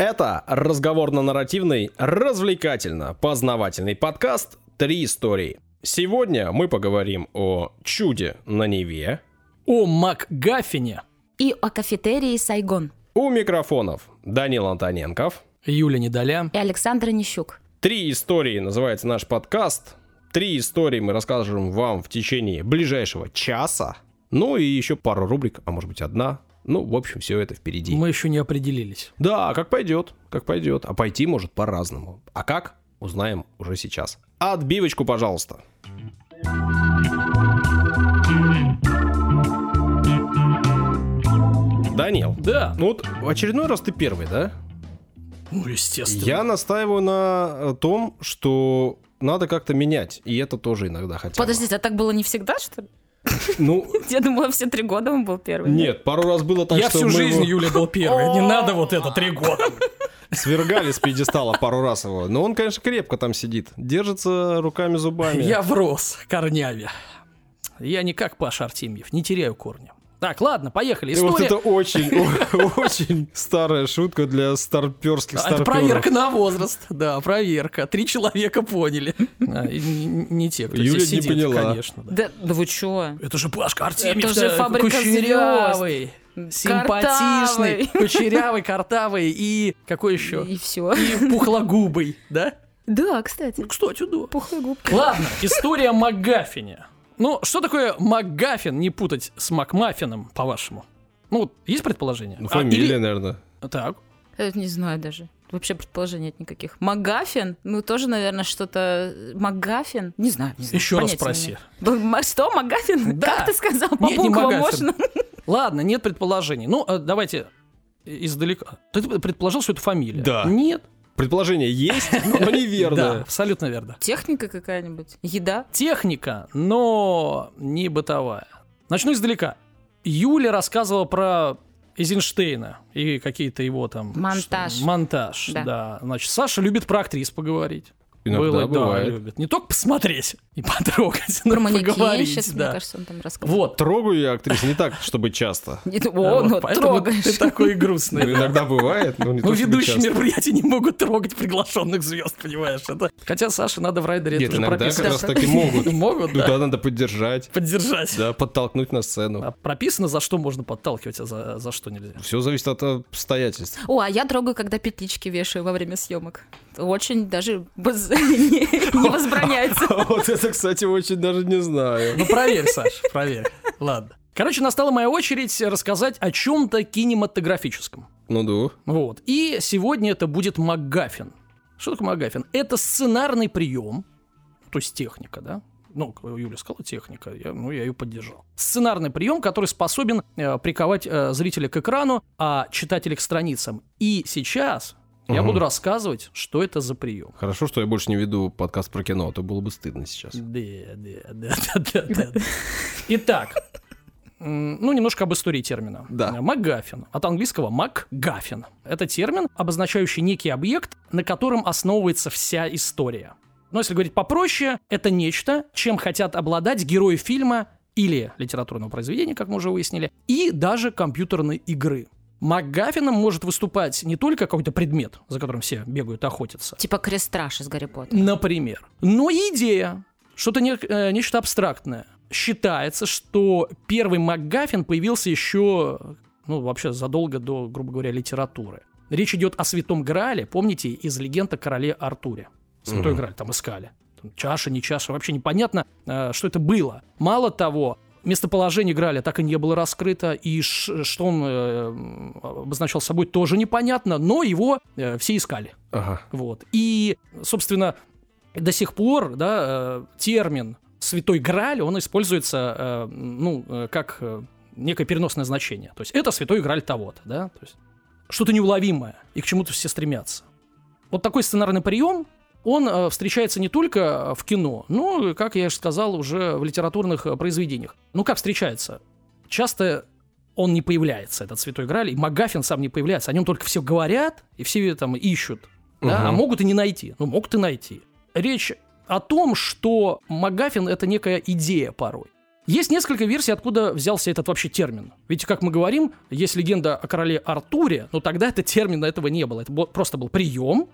Это разговорно-нарративный, развлекательно-познавательный подкаст «Три истории». Сегодня мы поговорим о чуде на Неве, О МакГаффине. И о кафетерии Сайгон. у микрофонов Данил Антоненков. Юля Недоля. И Александр Нищук. «Три истории» называется наш подкаст. Три истории мы расскажем вам в течение ближайшего часа. Ну и еще пару рубрик, а может быть одна. Ну, в общем, все это впереди. Мы еще не определились. Да, как пойдет, как пойдет. А пойти может по-разному. А как? Узнаем уже сейчас. Отбивочку, пожалуйста. Данил, Да. ну вот в очередной раз ты первый, да? Ну, естественно. Я настаиваю на э, том, что надо как-то менять. И это тоже иногда хотя бы. Подождите, а так было не всегда, что ли? Ну, Я думала, все три года он был первый. нет, пару раз было так, Я что всю мы жизнь, его Юля, был первый. Не надо вот это три года. свергали с пьедестала пару раз его. Но он, конечно, крепко там сидит. Держится руками, зубами. Я врос корнями. Я не как Паша Артемьев, не теряю корня. Так, ладно, поехали. И вот История... это очень, очень старая шутка для старперских А, Это старперов. проверка на возраст. Да, проверка. Три человека поняли. А, не, не те, кто Юля здесь не поняла. конечно. Да. Вы чё? Это же Пашка Артемьев. Это же фабрика кучерявый, симпатичный, кучерявый, картавый и какой еще? И все. И пухлогубый, да? Да, кстати. Кстати, да. Пухлая губка. Ладно, история о МакГаффине. Ну, что такое МакГаффин, не путать с Макмаффином, по-вашему? Ну, вот есть предположение? Ну, А, Фамилия, или- наверное. Так. Я не знаю даже. Вообще предположений нет никаких. Магафин? Ну, тоже, наверное, что-то... Магафин? Не знаю, не знаю. Еще раз спроси. Что, Магафин? Да. Как ты сказал? По Нет, не буквам можно? Ладно, нет предположений. Ну, э, давайте издалека. Ты предположил, что это фамилия? Да. Нет. Предположение есть, но Да, неверно. абсолютно верно. Техника какая-нибудь? Еда? Техника, но не бытовая. Начну издалека. Юля рассказывала про Эйзенштейна и какие-то его там... Монтаж. что- монтаж, да. Да. Значит, Саша любит про актрис поговорить. Иногда Было, да, бывает. любит. Не только посмотреть и потрогать, но Про поговорить. сейчас, мне да. кажется, он там рассказывал. Вот. Трогаю я актрис не так, чтобы часто. О, ну трогаешь. ты такой Ну, грустный. Иногда бывает, но не Ну, то, чтобы ведущие мероприятия не могут трогать приглашенных звезд, понимаешь? Это... Хотя Саше надо в райдере Нет, это иногда как раз таки могут. Могут, Ну, да. да, надо поддержать. Поддержать. Да, подтолкнуть на сцену. А прописано, за что можно подталкивать, а за, за что нельзя. Все зависит от обстоятельств. О, а я трогаю, когда петлички вешаю во время съемок. Очень даже воз- не не возбраняется. Вот это, кстати, очень даже не знаю. Ну, проверь, Саш, проверь. Ладно. Короче, настала моя очередь рассказать о чем-то кинематографическом. Ну да. Вот. И сегодня это будет МакГаффин. Что такое МакГаффин? Это сценарный прием, то есть техника, да? Ну, Юля сказала техника, я, ну, я ее поддержал. Сценарный прием, который способен э, приковать э, зрителя к экрану, а читателя к страницам. И сейчас я Мгм. буду рассказывать, что это за прием. Хорошо, что я больше не веду подкаст про кино, а то было бы стыдно сейчас. Да, да, да, да, да, да. Итак, ну, немножко об истории термина. Да. МакГаффин. От английского МакГаффин. Это термин, обозначающий некий объект, на котором основывается вся история. Но если говорить попроще, это нечто, чем хотят обладать герои фильма или литературного произведения, как мы уже выяснили, и даже компьютерной игры. МакГаффином может выступать не только какой-то предмет, за которым все бегают, охотятся, Типа крестраж из Гарри Поттера. Например. Но и идея, что-то не- э, нечто абстрактное. Считается, что первый МакГаффин появился еще, ну, вообще задолго до, грубо говоря, литературы. Речь идет о Святом Граале, помните, из легенд о короле Артуре. Святой Мгм. Грааль там искали. Там чаша, не чаша, вообще непонятно, э, что это было. Мало того, местоположение Граля так и не было раскрыто, и что он э, обозначал собой, тоже непонятно, но его э, все искали. Ага. Вот. И, собственно, до сих пор да, э, термин «святой Грааль», он используется э, ну, э, как э, некое переносное значение. То есть это святой Грааль того-то, да? То есть что-то неуловимое, и к чему-то все стремятся. Вот такой сценарный прием, он э, встречается не только в кино, но, как я же сказал, уже в литературных э, произведениях. Ну, как встречается? Часто он не появляется, этот святой Грааль, и Магафин сам не появляется. О нем только все говорят, и все там ищут. Да? Мгм. А могут и не найти. Ну, могут и найти. Речь о том, что Магафин — это некая идея порой. Есть несколько версий, откуда взялся этот вообще термин. Ведь, как мы говорим, есть легенда о короле Артуре, но тогда это термина этого не было. Это просто был прием,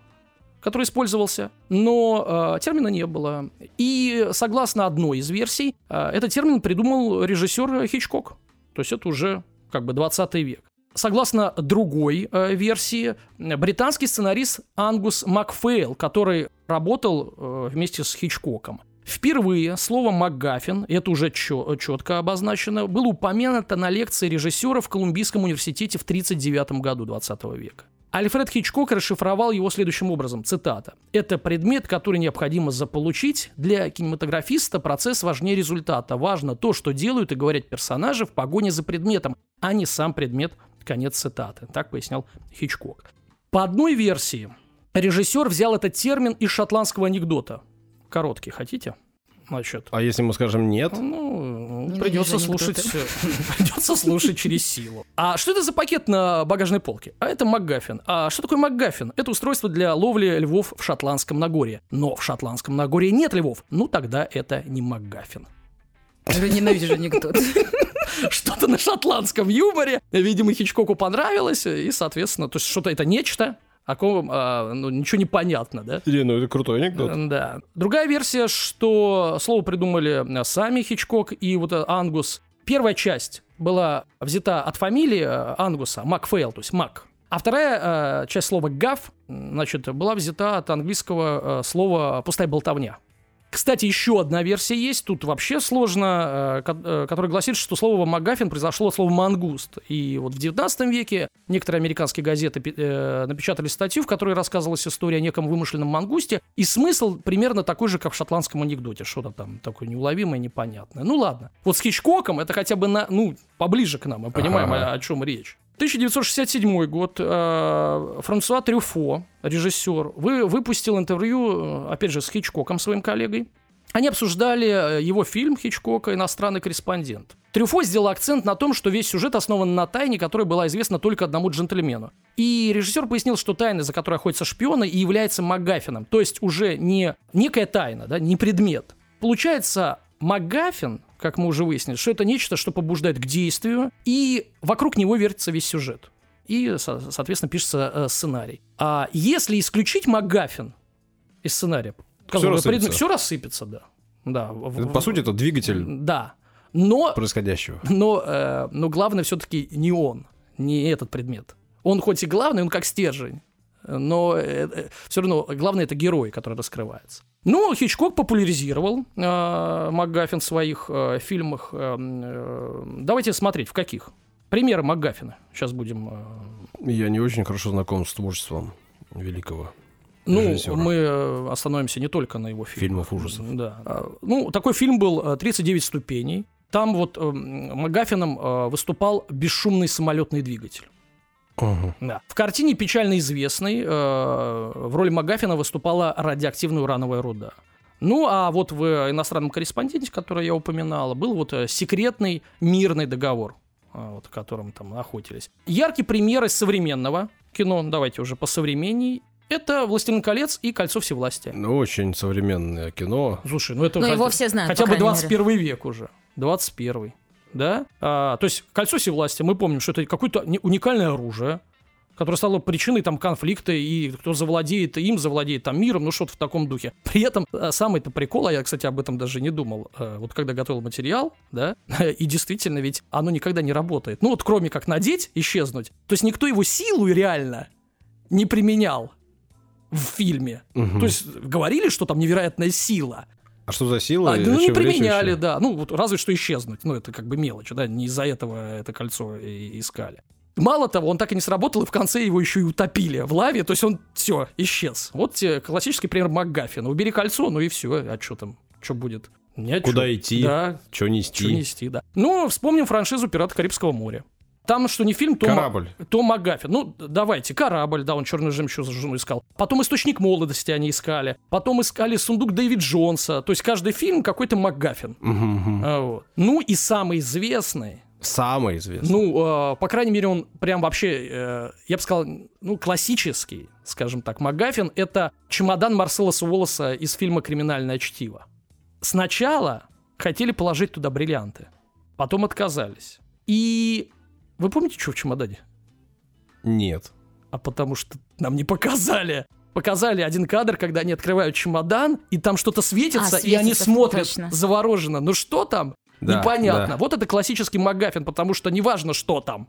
который использовался, но э, термина не было. И согласно одной из версий, э, этот термин придумал режиссер Хичкок. То есть это уже как бы 20 век. Согласно другой э, версии, британский сценарист Ангус Макфейл, который работал э, вместе с Хичкоком, Впервые слово «МакГаффин», это уже четко обозначено, было упомянуто на лекции режиссера в Колумбийском университете в 1939 году 20 века. Альфред Хичкок расшифровал его следующим образом, цитата. «Это предмет, который необходимо заполучить. Для кинематографиста процесс важнее результата. Важно то, что делают и говорят персонажи в погоне за предметом, а не сам предмет». Конец цитаты. Так пояснял Хичкок. По одной версии, режиссер взял этот термин из шотландского анекдота – короткий хотите? Значит, а если мы скажем нет? Ну, придется слушать, придется слушать через силу. А что это за пакет на багажной полке? А это МакГаффин. А что такое МакГаффин? Это устройство для ловли львов в Шотландском Нагорье. Но в Шотландском Нагорье нет львов. Ну, тогда это не МакГаффин. Я ненавижу анекдот. Что-то на шотландском юморе. Видимо, Хичкоку понравилось. И, соответственно, то есть что-то это нечто, о ком а, ну, ничего не понятно, да? Не, ну это крутой анекдот. Да. Другая версия, что слово придумали сами Хичкок и вот Ангус. Первая часть была взята от фамилии э, Ангуса, Макфейл, то есть Мак. А вторая э, часть слова «гав», значит, была взята от английского э, слова «пустая болтовня». Кстати, еще одна версия есть, тут вообще сложно, э, э, которая гласит, что слово «магафин» произошло от слова «мангуст». И вот в 19 веке некоторые американские газеты э, напечатали статью, в которой рассказывалась история о неком вымышленном мангусте, и смысл примерно такой же, как в шотландском анекдоте, что-то там такое неуловимое, непонятное. Ну ладно. Вот с Хичкоком это хотя бы на, ну, поближе к нам, мы понимаем, ага. о, о чем речь. 1967 год. Э, Франсуа Трюфо, режиссер, вы, выпустил интервью, э, опять же, с Хичкоком, своим коллегой. Они обсуждали э, его фильм Хичкока «Иностранный корреспондент». Трюфо сделал акцент на том, что весь сюжет основан на тайне, которая была известна только одному джентльмену. И режиссер пояснил, что тайна, за которой охотятся шпионы, и является МакГаффином. То есть уже не некая тайна, да, не предмет. Получается, МакГаффин как мы уже выяснили, что это нечто, что побуждает к действию, и вокруг него вертится весь сюжет. И, соответственно, пишется э, сценарий. А если исключить МакГаффин из сценария, все рассыпется. все рассыпется, да. да. По сути, это двигатель да. но, происходящего. Но, э, но главное все-таки не он, не этот предмет. Он хоть и главный, он как стержень, но э, э, все равно главное это герой, который раскрывается. Ну, Хичкок популяризировал э, МакГаффин в своих э, фильмах. Э, э, давайте смотреть, в каких. Примеры МакГаффина. Сейчас будем... Э... Я не очень хорошо знаком с творчеством великого ну, режиссера. мы э, остановимся не только на его фильмах. Фильмов ужасов. Да. А, ну, такой фильм был «39 ступеней». Там вот э, МакГаффином э, выступал бесшумный самолетный двигатель. Угу. Да. В картине печально известной э, в роли Магафина выступала радиоактивная урановая руда. Ну, а вот в иностранном корреспонденте, который я упоминала, был вот э, секретный мирный договор, э, вот, о котором там охотились. Яркий пример из современного кино, давайте уже по современней, это «Властелин колец» и «Кольцо всевластия». Ну, очень современное кино. Слушай, ну это... Ну, его все знают, Хотя бы 21 мере. век уже. 21 да? А, то есть кольцо всевластия, мы помним, что это какое-то уникальное оружие, которое стало причиной там конфликта, и кто завладеет им, завладеет там миром, ну что-то в таком духе. При этом а, самый-то прикол, а я, кстати, об этом даже не думал, а, вот когда готовил материал, да, и действительно ведь оно никогда не работает. Ну вот кроме как надеть, исчезнуть, то есть никто его силу реально не применял в фильме. Угу. То есть говорили, что там невероятная сила, а что за сила? А, ну, не применяли, да. Ну, вот разве что исчезнуть. Ну, это как бы мелочь, да. Не из-за этого это кольцо и искали. Мало того, он так и не сработал, и в конце его еще и утопили в лаве, то есть он все, исчез. Вот тебе классический пример МакГаффина. Убери кольцо, ну и все, а что там, что будет? Нет, Куда идти? Да. Что нести? Что нести, да. Ну, вспомним франшизу «Пираты Карибского моря». Там что не фильм, то, корабль. то Магафин. Ну, давайте, корабль, да, он черную жемчужину искал. Потом источник молодости они искали. Потом искали сундук Дэвид Джонса. То есть каждый фильм какой-то Магафин. Угу, угу. А, вот. Ну и самый известный. Самый известный. Ну, э, по крайней мере, он прям вообще, э, я бы сказал, ну, классический, скажем так, Магафин. Это чемодан Марсела Суолоса из фильма «Криминальное чтиво». Сначала хотели положить туда бриллианты. Потом отказались. И вы помните, что в чемодане? Нет. А потому что нам не показали. Показали один кадр, когда они открывают чемодан, и там что-то светится, А, и они светится, смотрят точно. завороженно. Ну что там? Да, Непонятно. да. Вот это классический МакГаффин, потому что неважно, что там.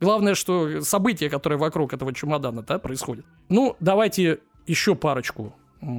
Главное, что события, которые вокруг этого чемодана, да, происходят. Ну, давайте еще парочку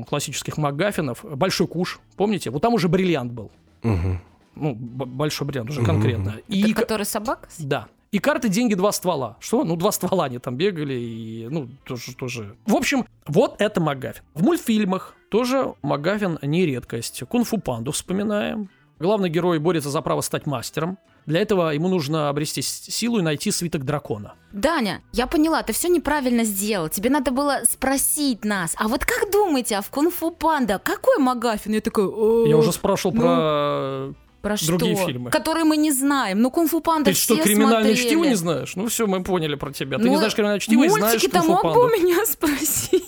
классических МакГаффинов. Большой куш, помните? Вот там уже бриллиант был. Мгм. Ну, большой бриллиант уже Мгм. конкретно. И, Это к- который собака? да. И карты, деньги, два ствола. Что? Ну, два ствола они там бегали, и, ну, тоже, тоже. В общем, вот это МакГаффин. В мультфильмах тоже МакГаффин не редкость. Кунг-фу панду вспоминаем. Главный герой борется за право стать мастером. Для этого ему нужно обрести силу и найти свиток дракона. Даня, я поняла, ты все неправильно сделал. Тебе надо было спросить нас. А вот как думаете, а в кунг-фу панда какой Магафин? Я такой, «О, Я уже спрашивал ну, про... про что? другие фильмы. Которые мы не знаем. Ну, кунг-фу панда Ты что, криминальное смотрели. чтиво не знаешь? Ну все, мы поняли про тебя. Ты Ну, не знаешь криминальное чтиво и знаешь Мультики-то кунг-фу мог бы панду. у меня спросить.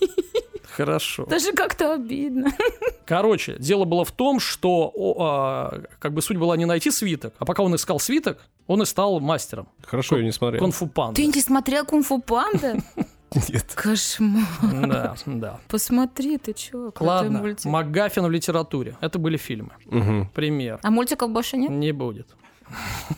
Хорошо. Даже как-то обидно. Короче, дело было в том, что о, а, как бы суть была не найти свиток, а пока он искал свиток, он и стал мастером. Хорошо, я не смотрел. Конфу панда. Ты не смотрел кунг-фу панда? Нет. Кошмар. Да, да. Посмотри, ты чё, крутой Ладно, мультик. МакГаффин в литературе. Это были фильмы. Мгм. Пример. А мультиков больше нет? Не будет.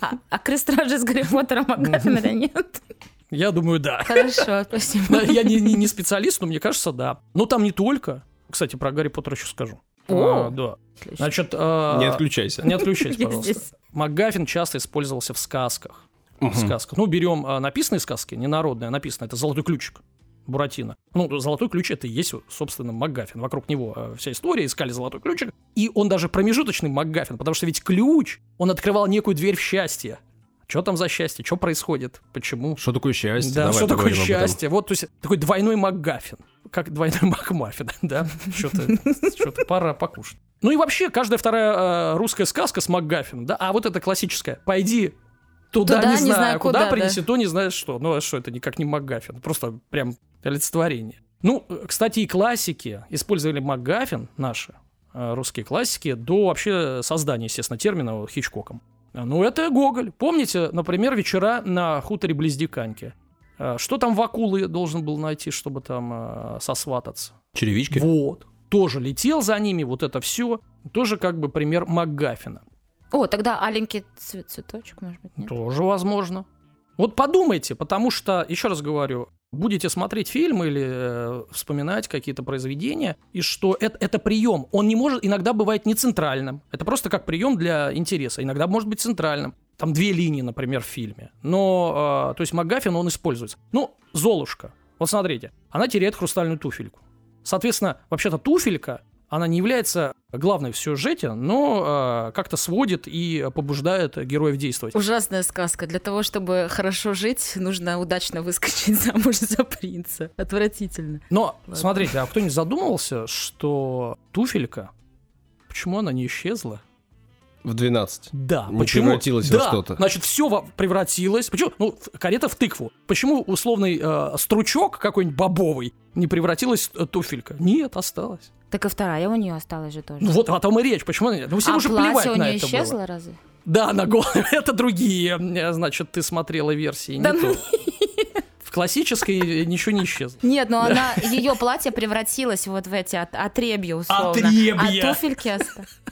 А, а Крестражи с Гарри Поттером Магафина нет? Я думаю, да. Хорошо, спасибо. Я не, не- не специалист, но мне кажется, да. Но там не только. Кстати, про Гарри Поттера еще скажу. О! А, да. Отлично. Значит, а, Не отключайся. Не отключайтесь, Я пожалуйста. МакГаффин часто использовался в сказках. В Мгм. сказках. Ну, берем а, написанные сказки, не народные, а написанные. Это «Золотой ключик». Буратино. Ну, золотой ключ это и есть, собственно, МакГаффин. Вокруг него э, вся история, искали золотой ключик. И он даже промежуточный МакГаффин, потому что ведь ключ, он открывал некую дверь в счастье. Что там за счастье? Что происходит? Почему? Что такое счастье? Да, Давай что такое счастье? Вот, то есть, такой двойной МакГаффин. Как двойной МакМаффин, да? Что-то, что-то пора покушать. Ну и вообще, каждая вторая э, русская сказка с МакГаффином, да? А вот это классическая. Пойди туда, Туда, не, не знаю, знаю куда, куда, принеси, да. то не знаешь что. Ну а что, это никак не МакГаффин. Просто прям олицетворение. Ну, кстати, и классики использовали МакГаффин, наши э, русские классики, до вообще создания, естественно, термина Хичкоком. Ну, это Гоголь. Помните, например, вечера на хуторе близ Диканьки? Э, Что там в акулы должен был найти, чтобы там э, сосвататься? Черевички? Вот. Тоже летел за ними, вот это все. Тоже как бы пример МакГаффина. О, тогда аленький цве- цветочек, может быть, нет? Тоже возможно. Вот подумайте, потому что, еще раз говорю, будете смотреть фильм или э, вспоминать какие-то произведения, и что это, это прием. Он не может, иногда бывает не центральным. Это просто как прием для интереса. Иногда может быть центральным. Там две линии, например, в фильме. Но, э, то есть МакГаффин, он используется. Ну, Золушка. Вот смотрите, она теряет хрустальную туфельку. Соответственно, вообще-то туфелька, она не является главной в сюжете, но э, как-то сводит и побуждает героев действовать. Ужасная сказка. Для того, чтобы хорошо жить, нужно удачно выскочить замуж за принца. Отвратительно. Но, Ладно. смотрите, а кто-нибудь задумывался, что туфелька, почему она не исчезла? В 12. Да, Не почему? превратилась во да, что-то. Значит, все превратилось. Почему? Ну, в- карета в тыкву. Почему условный э, стручок какой-нибудь бобовый не превратилась в туфелька? Нет, осталась. Так и вторая у нее осталась же тоже. Ну вот о том и речь. Почему она нет? Ну, всем а уже платье плевать у на нее это исчезло было. разве? Да, на голову. Это другие. э, Значит, ты смотрела версии. Не Да то. ну В классической ничего не исчезло. Нет, но она ее платье превратилось вот в эти от- отребья условно. Отребья. А туфельки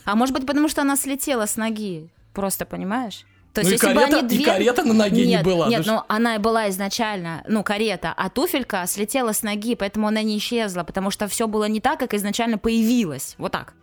А может быть, потому что она слетела с ноги. Просто понимаешь? То Ну и если бы карета, они и две... карета на ноге нет, не была. Нет, ну она и была изначально, ну, карета, а туфелька слетела с ноги, поэтому она не исчезла, потому что все было не так, как изначально появилось. Вот так.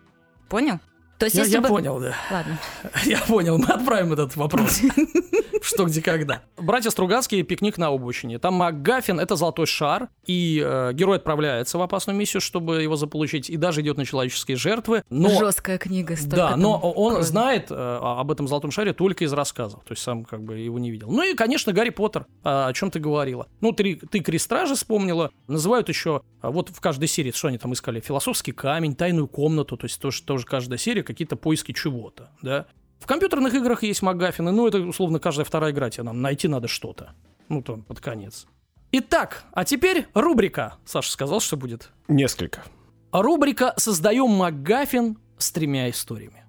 Понял? То есть, Я, если я бы... понял, да. Ладно. Я понял, мы отправим этот вопрос. Что, где, когда. Братья Стругацкие «Пикник на обочине». Там МакГаффин — это золотой шар, и э, герой отправляется в опасную миссию, чтобы его заполучить, и даже идет на человеческие жертвы. Но, Жесткая книга. столько да, но он крови. знает э, об этом золотом шаре только из рассказов, то есть сам как бы его не видел. Ну и, конечно, Гарри Поттер, а, о чем ты говорила. Ну, ты, ты Крестражи вспомнила, называют еще, а, вот в каждой серии, что они там искали, философский камень, тайную комнату, то есть тоже, тоже каждая серия какие-то поиски чего-то, да. В компьютерных играх есть МакГаффины, ну это условно каждая вторая игра тебе нам найти надо что-то. Ну там под конец. Итак, а теперь рубрика. Саша сказал, что будет. Несколько. Рубрика «Создаем МакГаффин с тремя историями».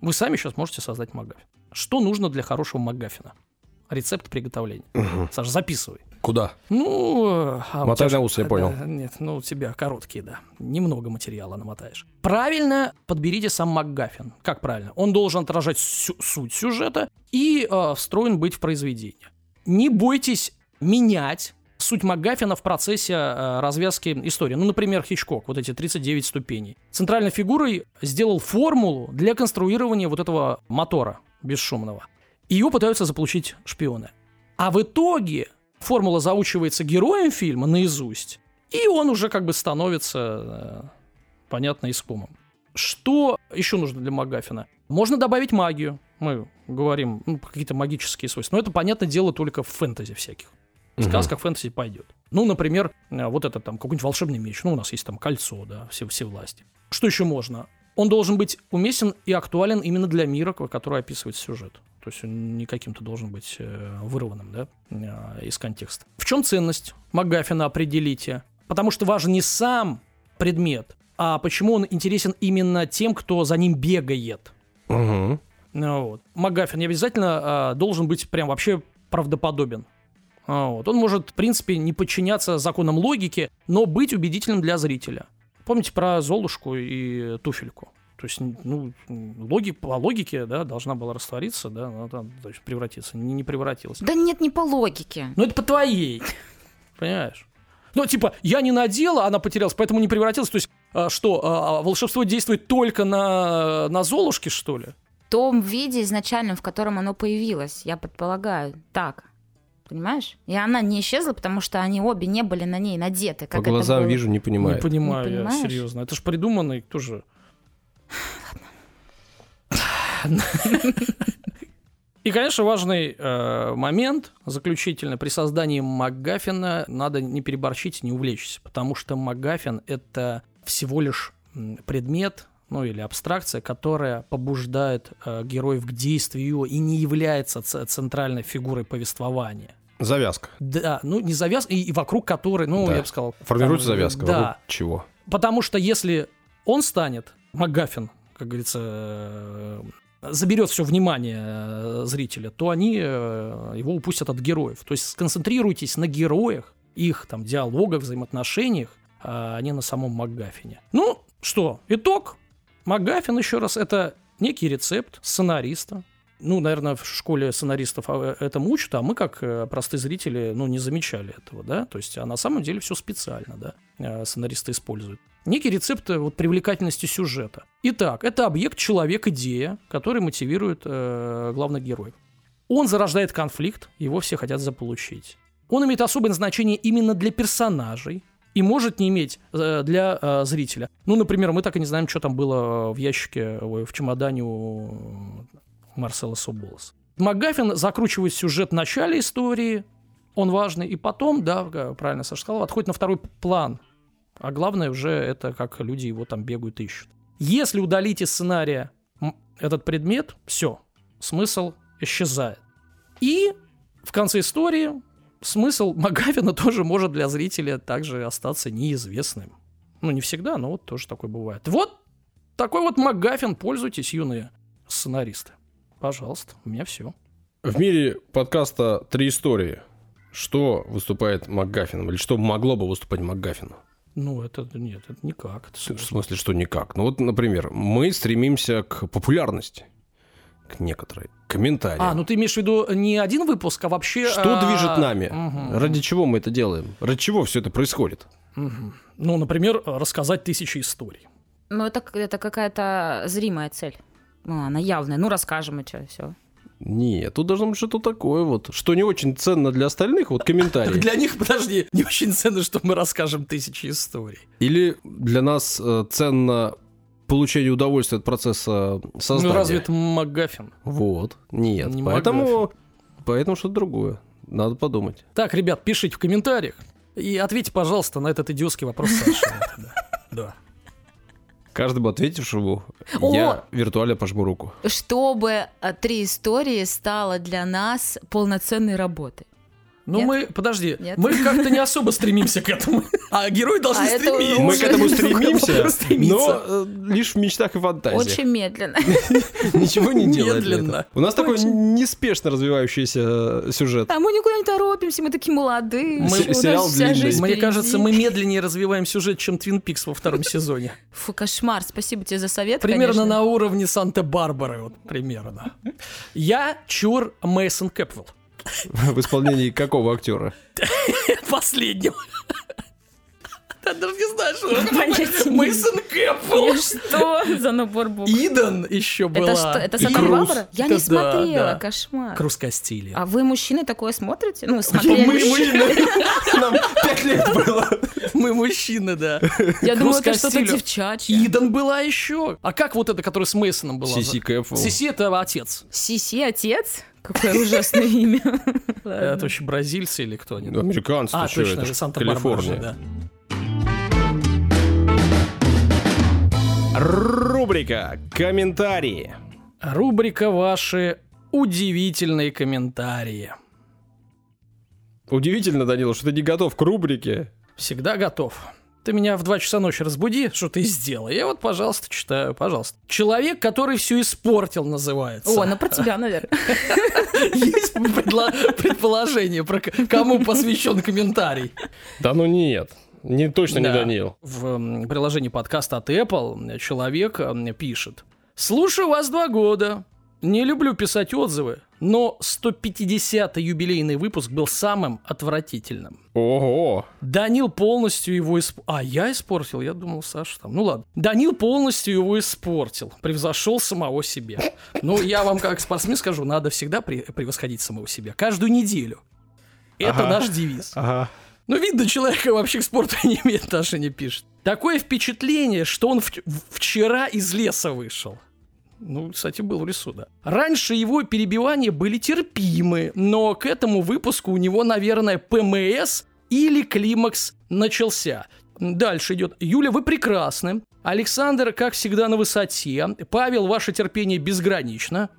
Вы сами сейчас можете создать МакГаффин. Что нужно для хорошего МакГаффина? Рецепт приготовления. Мгм. Саша, записывай. Куда? Ну, э, а Мотай тебя на ус, я да, понял. Нет, ну у тебя короткие, да. Немного материала намотаешь. Правильно подберите сам МакГаффин. Как правильно? Он должен отражать сю- суть сюжета и э, встроен быть в произведение. Не бойтесь менять суть МакГаффина в процессе э, развязки истории. Ну, например, Хичкок, вот эти 39 ступеней. Центральной фигурой сделал формулу для конструирования вот этого мотора бесшумного. Ее пытаются заполучить шпионы. А в итоге формула заучивается героем фильма наизусть, и он уже как бы становится, э, понятно, искомым. Что еще нужно для МакГаффина? Можно добавить магию. Мы говорим, ну, какие-то магические свойства. Но это, понятное дело, только в фэнтези всяких. В сказках фэнтези пойдет. Ну, например, э, вот это там какой-нибудь волшебный меч. Ну, у нас есть там кольцо, да, все, все власти. Что еще можно? Он должен быть уместен и актуален именно для мира, ко- который описывает сюжет. То есть он не каким-то должен быть э, вырванным, да, э, из контекста. В чем ценность МакГаффина определите? Потому что важен не сам предмет, а почему он интересен именно тем, кто за ним бегает. Ну, Вот. МакГаффин не обязательно а, должен быть прям вообще правдоподобен. Вот. Он может, в принципе, не подчиняться законам логики, но быть убедительным для зрителя. Помните про Золушку и туфельку? То есть, ну, логи, по логике, да, должна была раствориться, да, она там, то есть, превратиться. Не, не превратилась. Да нет, не по логике. Ну, это по твоей. Понимаешь? Ну, типа, я не надела, она потерялась, поэтому не превратилась. То есть, а, что, а, волшебство действует только на, на Золушке, что ли? В том виде изначально, в котором оно появилось, я предполагаю. Так. Понимаешь? И она не исчезла, потому что они обе не были на ней надеты. По Как это глазам было. вижу, не Не понимаю. понимаю, Не я серьезно. Это же придуманный тоже. И, конечно, важный э, момент заключительно при создании МакГаффина надо не переборщить, не увлечься, потому что МакГаффин — это всего лишь предмет, ну или абстракция, которая побуждает э, героев к действию и не является центральной фигурой повествования. Завязка. Да, ну не завязка, и, и вокруг которой, ну, Да. я бы сказал... Формируется там, завязка. Да, Вокруг чего? Потому что если он станет, МакГаффин, как говорится, э, заберет все внимание э, зрителя, то они э, его упустят от героев. То есть сконцентрируйтесь на героях, их там диалогах, взаимоотношениях, а не на самом МакГаффине. Ну, что, итог. МакГаффин, еще раз, это некий рецепт сценариста. Ну, наверное, в школе сценаристов а, этому учат, а мы, как э, простые зрители, ну, не замечали этого, да? То есть, а на самом деле все специально, да, э, сценаристы используют. Некий рецепт э, вот, привлекательности сюжета. Итак, это объект человек-идея, который мотивирует э, главных героев. Он зарождает конфликт, его все хотят заполучить. Он имеет особое значение именно для персонажей и может не иметь э, для э, зрителя. Ну, например, мы так и не знаем, что там было в ящике, в чемодане у Марсела Соболоса. МакГаффин закручивает сюжет в начале истории, он важный, и потом, да, правильно Саша сказал, отходит на второй план. А главное уже это как люди его там бегают и ищут. Если удалить из сценария этот предмет, все, смысл исчезает. И в конце истории смысл Магафина тоже может для зрителя также остаться неизвестным. Ну, не всегда, но вот тоже такое бывает. Вот такой вот Магафин, пользуйтесь, юные сценаристы. Пожалуйста, у меня все. В мире подкаста «Три истории» что выступает МакГаффином? Или что могло бы выступать МакГаффином? Ну, это нет, это никак. Это В смысле, что никак? Ну вот, например, мы стремимся к популярности. К некоторой. Комментариям. А, ну ты имеешь в виду не один выпуск, а вообще... Что а, движет нами? мгм. Ради чего мы это делаем? Ради чего все это происходит? Мгм. Ну, например, рассказать тысячи историй. Ну, это, это какая-то зримая цель. Ну, она явная. Ну, расскажем и что, все. Нет, тут должно быть что-то такое вот, что не очень ценно для остальных, вот Так комментарии. для них, подожди, не очень ценно, что мы расскажем тысячи историй. Или для нас э, ценно получение удовольствия от процесса создания. Ну, разве это МакГаффин? Вот, нет. Не поэтому, поэтому что-то другое. Надо подумать. Так, ребят, пишите в комментариях и ответьте, пожалуйста, на этот идиотский вопрос Саши. Да. Каждому ответившему О! я виртуально пожму руку. Чтобы э, три истории стало для нас полноценной работой. Ну Нет? мы, подожди, Нет? мы как-то не особо стремимся к этому. А герои должны А стремиться. Мы к этому стремимся, но э, лишь в мечтах и фантазиях. Очень медленно. Ничего не делает для Медленно. У нас такой неспешно развивающийся э, сюжет. А мы никуда не торопимся, мы такие молодые. Мы- сериал длинный. Мне кажется, мы медленнее развиваем сюжет, чем Твин Пикс во втором сезоне. Фу, кошмар, спасибо тебе за совет, Примерно на уровне Санта-Барбары, вот примерно. Я чур Мейсон Кэпвелл. В исполнении какого актера? Последнего. Я даже не знаю, что это Мейсон Кэпвелл. И Что за набор букв? Идан еще была. Это что, это И Санта-Барбара? Круз. Я не смотрела, кошмар. Круз Кастилия. А вы, мужчины, такое смотрите? Ну, Мы смотрели. мужчины. Нам пять лет было. Мы мужчины, да. Я думала, это что-то девчачье. Идан была еще. А как вот это, которая с Мейсоном была? Сиси Кэпфелл. Сиси это отец. Сиси отец? Какое ужасное имя. Это вообще бразильцы или кто они? Американцы, А, точно, это Калифорния. да. Рубрика «Комментарии». Рубрика «Ваши удивительные комментарии». Удивительно, Данила, что ты не готов к рубрике. Всегда готов. Ты меня в 2 часа ночи разбуди, что ты сделал. Я вот, пожалуйста, читаю, пожалуйста. Человек, который все испортил, называется. О, ну про тебя, наверное. Есть предположение, про кому посвящен комментарий. Да ну нет. Не, точно не Да. Данил. В приложении подкаста от Apple человек пишет. Слушаю вас два года. Не люблю писать отзывы, но 150-й юбилейный выпуск был самым отвратительным. Ого. Данил полностью его испортил. А, я испортил? Я думал, Саша там. Ну ладно. Данил полностью его испортил. Превзошел самого себя. Ну, я вам как спортсмен скажу, надо всегда пре- превосходить самого себя. Каждую неделю. Это Ага. наш девиз. Ага. Ну, видно, человека вообще к спорту не имеет отношения, пишет. Такое впечатление, что он вчера из леса вышел. Ну, кстати, был в лесу, да. Раньше его перебивания были терпимы, но к этому выпуску у него, наверное, ПМС или климакс начался. Дальше идет. Юля, вы прекрасны. Александр, как всегда, на высоте. Павел, ваше терпение безгранично.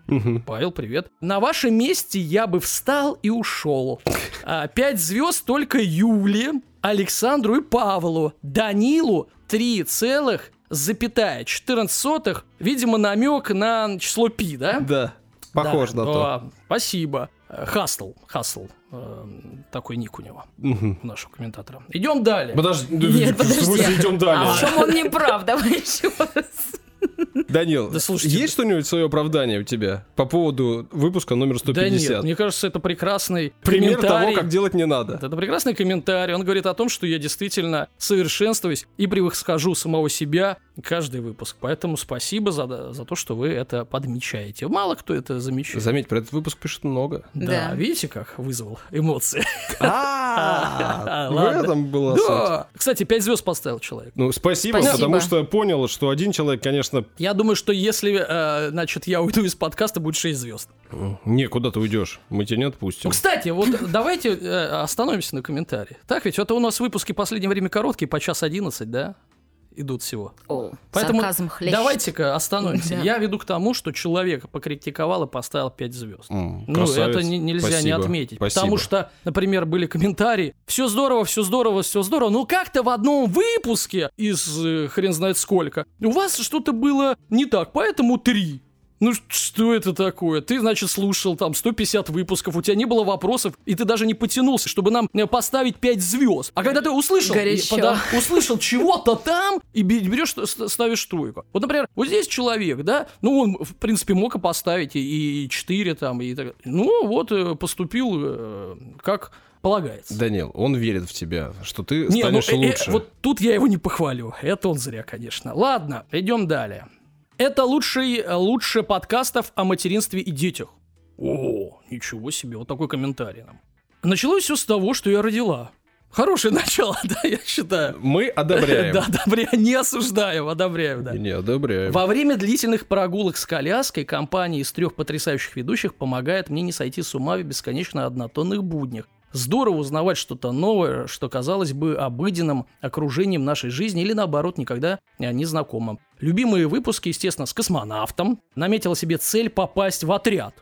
Павел, привет. На вашем месте я бы встал и ушел. А, Пять звезд только Юле, Александру и Павлу. Данилу три целых запятая 14 сотых. Видимо, намек на число пи, да? Да. Похоже Да. на то. А, спасибо. Хастл, Хастл. э, Такой ник у него, Мгм. у нашего комментатора. Идем далее. Подожди, Нет, в смысле, подожди. идем далее. А в чем он не прав? Давай еще раз. Данил, Да слушайте, есть что-нибудь свое оправдание у тебя по поводу выпуска номер Да нет, 150? мне кажется, это прекрасный Пример того, как делать не надо. Это прекрасный комментарий. Он говорит о том, что я действительно совершенствуюсь и превосхожу самого себя каждый выпуск. Поэтому спасибо за, за то, что вы это подмечаете. Мало кто это замечает. Заметь, про этот выпуск пишет много. Да, Да. видите, как вызвал эмоции? А, в этом. Да. Кстати, 5 звезд поставил человек. Ну, спасибо, Спасибо. потому что понял, что один человек, конечно, Я думаю, что если, э, значит, я уйду из подкаста, будет 6 звезд. не, куда ты уйдешь, мы тебя не отпустим. Ну, кстати, вот давайте э, остановимся на комментарии. Так ведь, это у нас выпуски в последнее время короткие, по час 11, да? Идут всего. О, Поэтому давайте-ка остановимся. Да. Я веду к тому, что человек покритиковал и поставил 5 звезд. М, Ну, красавец. это не- нельзя не Спасибо, отметить. спасибо. Потому что, например, были комментарии. Все здорово, все здорово, все здорово. Но как-то в одном выпуске из э, хрен знает сколько у вас что-то было не так, поэтому три. Ну что это такое? Ты, значит, слушал там 150 выпусков, у тебя не было вопросов, и ты даже не потянулся, чтобы нам э, поставить 5 звезд. А когда ты услышал, Горячо. пода- услышал чего-то там, и бе- берешь, ст- ставишь тройку. Вот, например, вот здесь человек, да, ну, он, в принципе, мог и поставить и, и 4 там, и так Ну, вот, э, поступил э, как полагается. Данил, он верит в тебя, что ты Не, ну, станешь э, э, лучше. вот тут я его не похвалю. Это он зря, конечно. Ладно, идем далее. Это лучший, лучше подкастов о материнстве и детях. О, ничего себе, вот такой комментарий нам. Началось все с того, что я родила. Хорошее начало, да, я считаю. Мы одобряем. Да, одобряю, не осуждаем, одобряем, да. Не одобряем. Во время длительных прогулок с коляской компания из трех потрясающих ведущих помогает мне не сойти с ума в бесконечно однотонных буднях. Здорово узнавать что-то новое, что казалось бы обыденным окружением нашей жизни или наоборот никогда не знакомым. Любимые выпуски, естественно, с космонавтом. Наметила себе цель попасть в отряд.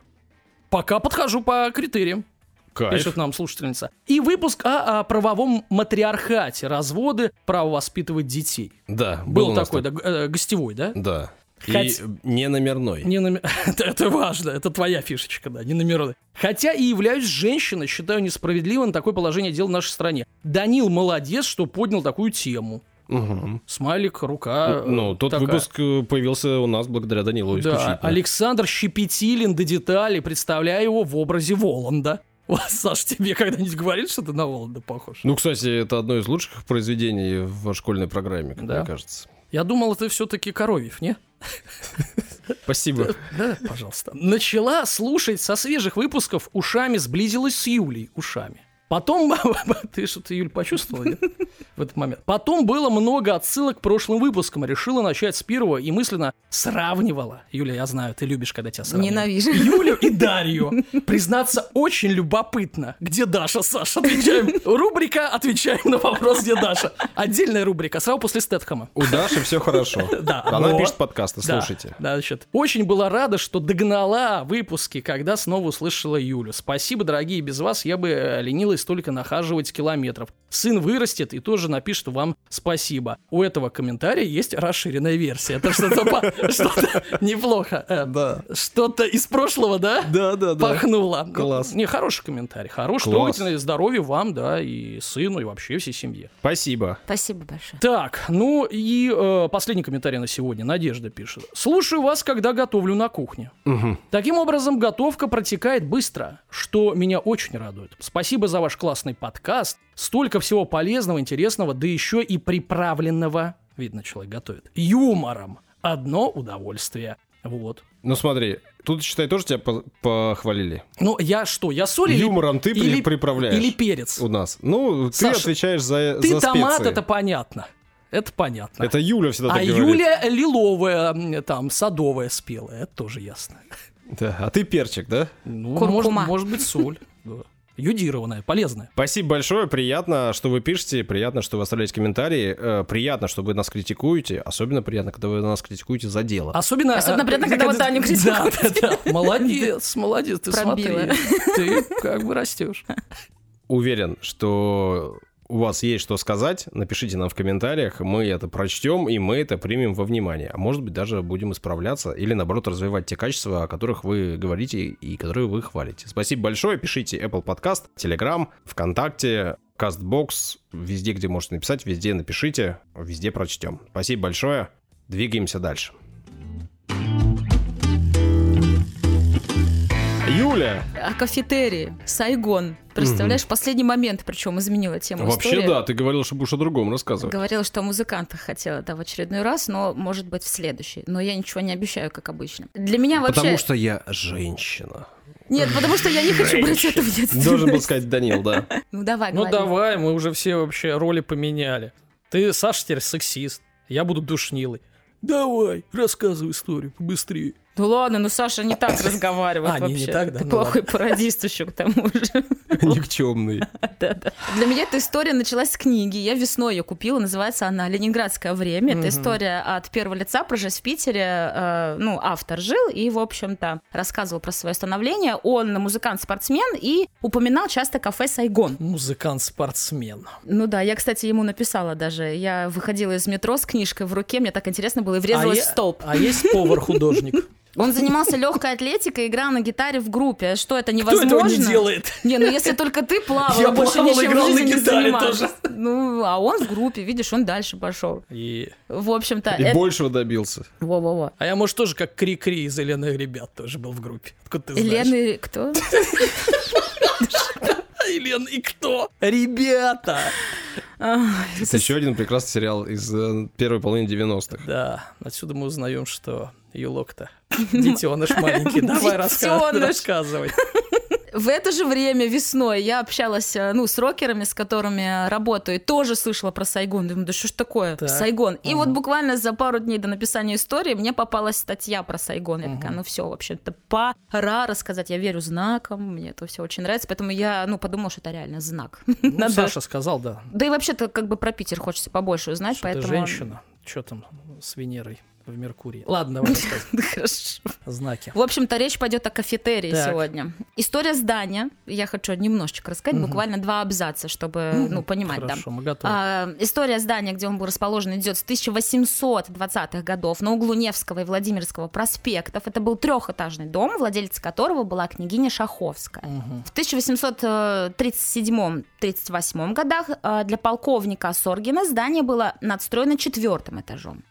Пока подхожу по критериям. Кайф. пишет нам слушательница. И выпуск о, о правовом матриархате, разводы, право воспитывать детей. Да, Был, нас такой, так- да, э, гостевой, да? Да. И Хоть- не номерной. Не номер- это, это важно, это твоя фишечка, да, не номерной. Хотя и являюсь женщиной, считаю несправедливым такое положение дел в нашей стране. Данил молодец, что поднял такую тему. Мгм. Смайлик, рука. Ну, э, тот такая. выпуск э, появился у нас благодаря Данилу Да. Александр щепетилен до деталей, представляя его в образе Воланда. Саш, тебе когда-нибудь говорит, что ты на Воланда похож? Ну, кстати, это одно из лучших произведений в школьной программе, как Да. мне кажется. Я думал, ты все-таки Коровьев, не? Спасибо. Да, пожалуйста. Начала слушать со свежих выпусков ушами, сблизилась с Юлей ушами. Потом, ты что-то, Юль, почувствовала нет? в этот момент? Потом было много отсылок к прошлым выпускам. Решила начать с первого и мысленно сравнивала. Юля, я знаю, ты любишь, когда тебя сравнивают. Ненавижу. Юлю и Дарью. Признаться, очень любопытно. Где Даша, Саша? Отвечаем. Рубрика «Отвечаем на вопрос, где Даша». Отдельная рубрика, сразу после Стэтхэма. У Даши все хорошо. Да. Она пишет подкасты, слушайте. Да, значит, очень была рада, что догнала выпуски, когда снова услышала Юлю. Спасибо, дорогие, без вас я бы э, ленилась только нахаживать километров. Сын вырастет и тоже напишет вам спасибо. У этого комментария есть расширенная версия. Это что-то неплохо. Э, Да. Что-то из прошлого, да? Да, да, Пахнуло. Класс. Ну, Не, хороший комментарий. Хороший, Класс. трогательный. Здоровья вам, да, и сыну, и вообще всей семье. Спасибо. Спасибо большое. Так, ну и э, последний комментарий на сегодня. Надежда пишет. Слушаю вас, когда готовлю на кухне. Таким образом, готовка протекает быстро, что меня очень радует. Спасибо за ваш классный подкаст. Столько всего полезного, интересного, да еще и приправленного, видно, человек готовит, юмором. Одно удовольствие. Вот. Ну смотри, тут, считай, тоже тебя по- похвалили. Ну, я что, я соль или- Юмором ты при- или, приправляешь или перец? у нас. Ну, ты Саша, отвечаешь за, Ты за томат, специи. это понятно. Это понятно. Это Юля всегда а так говорит. Юля лиловая, там, садовая спелая, это тоже ясно. Да, а ты перчик, да? Ну, Куркума. может, может быть, соль. да. Юдированная, полезная. Спасибо большое, приятно, что вы пишете, приятно, что вы оставляете комментарии, э, приятно, что вы нас критикуете, особенно приятно, когда вы нас критикуете за дело. Особенно, Особенно э, приятно, когда вот Таню Да, критикуют. да, да. Молодец, молодец, ты Пробила. смотри. Ты как бы растешь. Уверен, что у вас есть что сказать, напишите нам в комментариях, мы это прочтем, и мы это примем во внимание. А может быть, даже будем исправляться или, наоборот, развивать те качества, о которых вы говорите и которые вы хвалите. Спасибо большое, пишите Apple Podcast, Telegram, ВКонтакте, CastBox, везде, где можете написать, везде напишите, везде прочтем. Спасибо большое, двигаемся дальше. Юля! О кафетерии. Сайгон. Представляешь, в последний момент причем изменила тему Вообще истории. да, ты говорил, что будешь о другом рассказывать. Говорила, что о музыкантах хотела, да, в очередной раз, но, может быть, в следующий. Но я ничего не обещаю, как обычно. Для меня вообще... Потому что я женщина. Нет, потому что я не хочу брать это в ответственность. Должен был сказать Данил, да. Ну, давай, Ну давай, мы уже все вообще роли поменяли. Ты, Саша, теперь сексист. Я буду душнилой. Давай, рассказывай историю побыстрее. Ну ладно, ну Саша не так разговаривает А, не- не вообще. так, да? Ты Ну плохой пародист еще к тому же. Никчемный. Да-да. Для меня эта история началась с книги. Я весной ее купила, называется она «Ленинградское время». Это история от первого лица про жизнь в Питере. Э, Ну, автор жил и, в общем-то, рассказывал про свое становление. Он музыкант-спортсмен и упоминал часто кафе «Сайгон». Музыкант-спортсмен. Ну да, я, кстати, ему написала даже. Я выходила из метро с книжкой в руке, мне так интересно было, и врезалась а в столб. А есть повар-художник? Он занимался легкой атлетикой, играл на гитаре в группе. Что, это Кто невозможно? этого не делает? Не, ну если только ты плавала, Я больше плавал, ничем играл в на жизни не гитаре занимался. тоже. Ну, а он в группе, видишь, он дальше пошел. И... В общем-то, И это... большего добился. Во-во-во. А я, может, тоже как Кри-Кри из «Зеленых ребят» тоже был в группе. Откуда ты знаешь? Елены, кто? А, Елена, и кто? Ребята! Ах, Это еще один прекрасный сериал из э, первой половины 90-х. Да, отсюда мы узнаем, что Юлок-то детеныш маленький. Давай рассказывай. В это же время весной я общалась, э, ну, с рокерами, с которыми работаю, и тоже слышала про Сайгон. Думаю, да что ж такое, Так. Сайгон. И вот буквально за пару дней до написания истории мне попалась статья про Сайгон. Я такая, ну все, вообще-то пора рассказать. Я верю знакам, мне это все очень нравится, поэтому я, ну, подумала, что это реально знак. Ну, Надо- Саша сказал, да. Да и вообще-то как бы про Питер хочется побольше узнать, Что поэтому... женщина. Что там с Венерой? В Меркурии. Ладно, давай. Хорошо. Знаки. В общем-то, речь пойдет о кафетерии Так. сегодня. История здания. Я хочу немножечко рассказать, буквально два абзаца, чтобы, ну, понимать, да. Хорошо, мы готовы. А, история здания, где он был расположен, идет с 1820-х годов на углу Невского и Владимирского проспектов. Это был трехэтажный дом, владелец которого была княгиня Шаховская. В 1837-38 годах э, для полковника Соргина здание было надстроено четвертым этажом.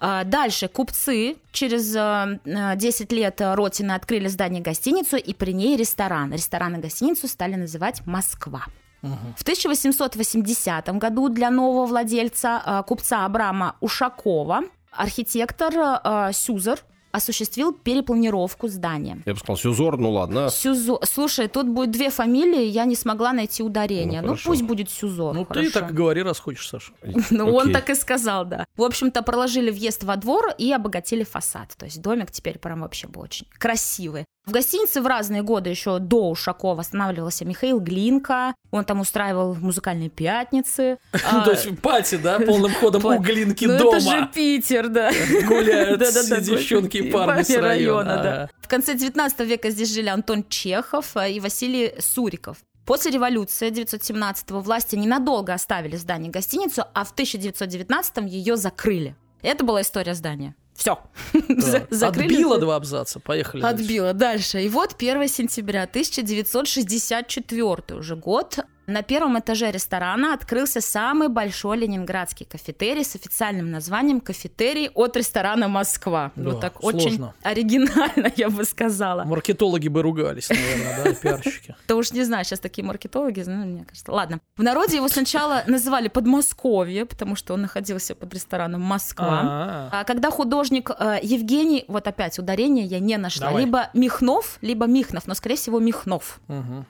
А Дальше купцы через э, э, 10 лет э, Ротина открыли здание гостиницу и при ней ресторан. Ресторан и гостиницу стали называть «Москва». В 1880 году для нового владельца, э, купца Абрама Ушакова, архитектор э, Сюзер осуществил перепланировку здания. Я бы сказал, Сюзор, ну ладно. Сюзо... Слушай, тут будет две фамилии, я не смогла найти ударение. Ну, Ну, хорошо. пусть будет Сюзор. Ну, ты хорошо. так и говори, раз хочешь, Саша. Ну, он так и сказал, да. В общем-то, проложили въезд во двор и обогатили фасад. То есть домик теперь прям вообще был очень красивый. В гостинице в разные годы еще до Ушакова останавливался Михаил Глинка. Он там устраивал музыкальные пятницы. А, То есть пати, да, полным ходом у Глинки ну, дома. это же Питер, да. Гуляют все девчонки и парни с района. да. В конце 19 века здесь жили Антон Чехов э, и Василий Суриков. После революции 1917-го власти ненадолго оставили здание гостиницу, а в 1919-м ее закрыли. Это была история здания. Все. Так. Отбила два абзаца, поехали. дальше. Отбила. Дальше. И вот 1 сентября 1964 уже год. На первом этаже ресторана открылся самый большой ленинградский кафетерий с официальным названием «Кафетерий от ресторана Москва». Да, вот так очень сложно. оригинально, я бы сказала. Маркетологи бы ругались, наверное, да, пиарщики. Да уж не знаю, сейчас такие маркетологи, ну, мне кажется. Ладно. В народе его сначала называли Подмосковье, потому что он находился под рестораном «Москва». А, когда художник э, Евгений, вот опять ударение я не нашла, либо Михнов, либо Михнов, но скорее всего Михнов.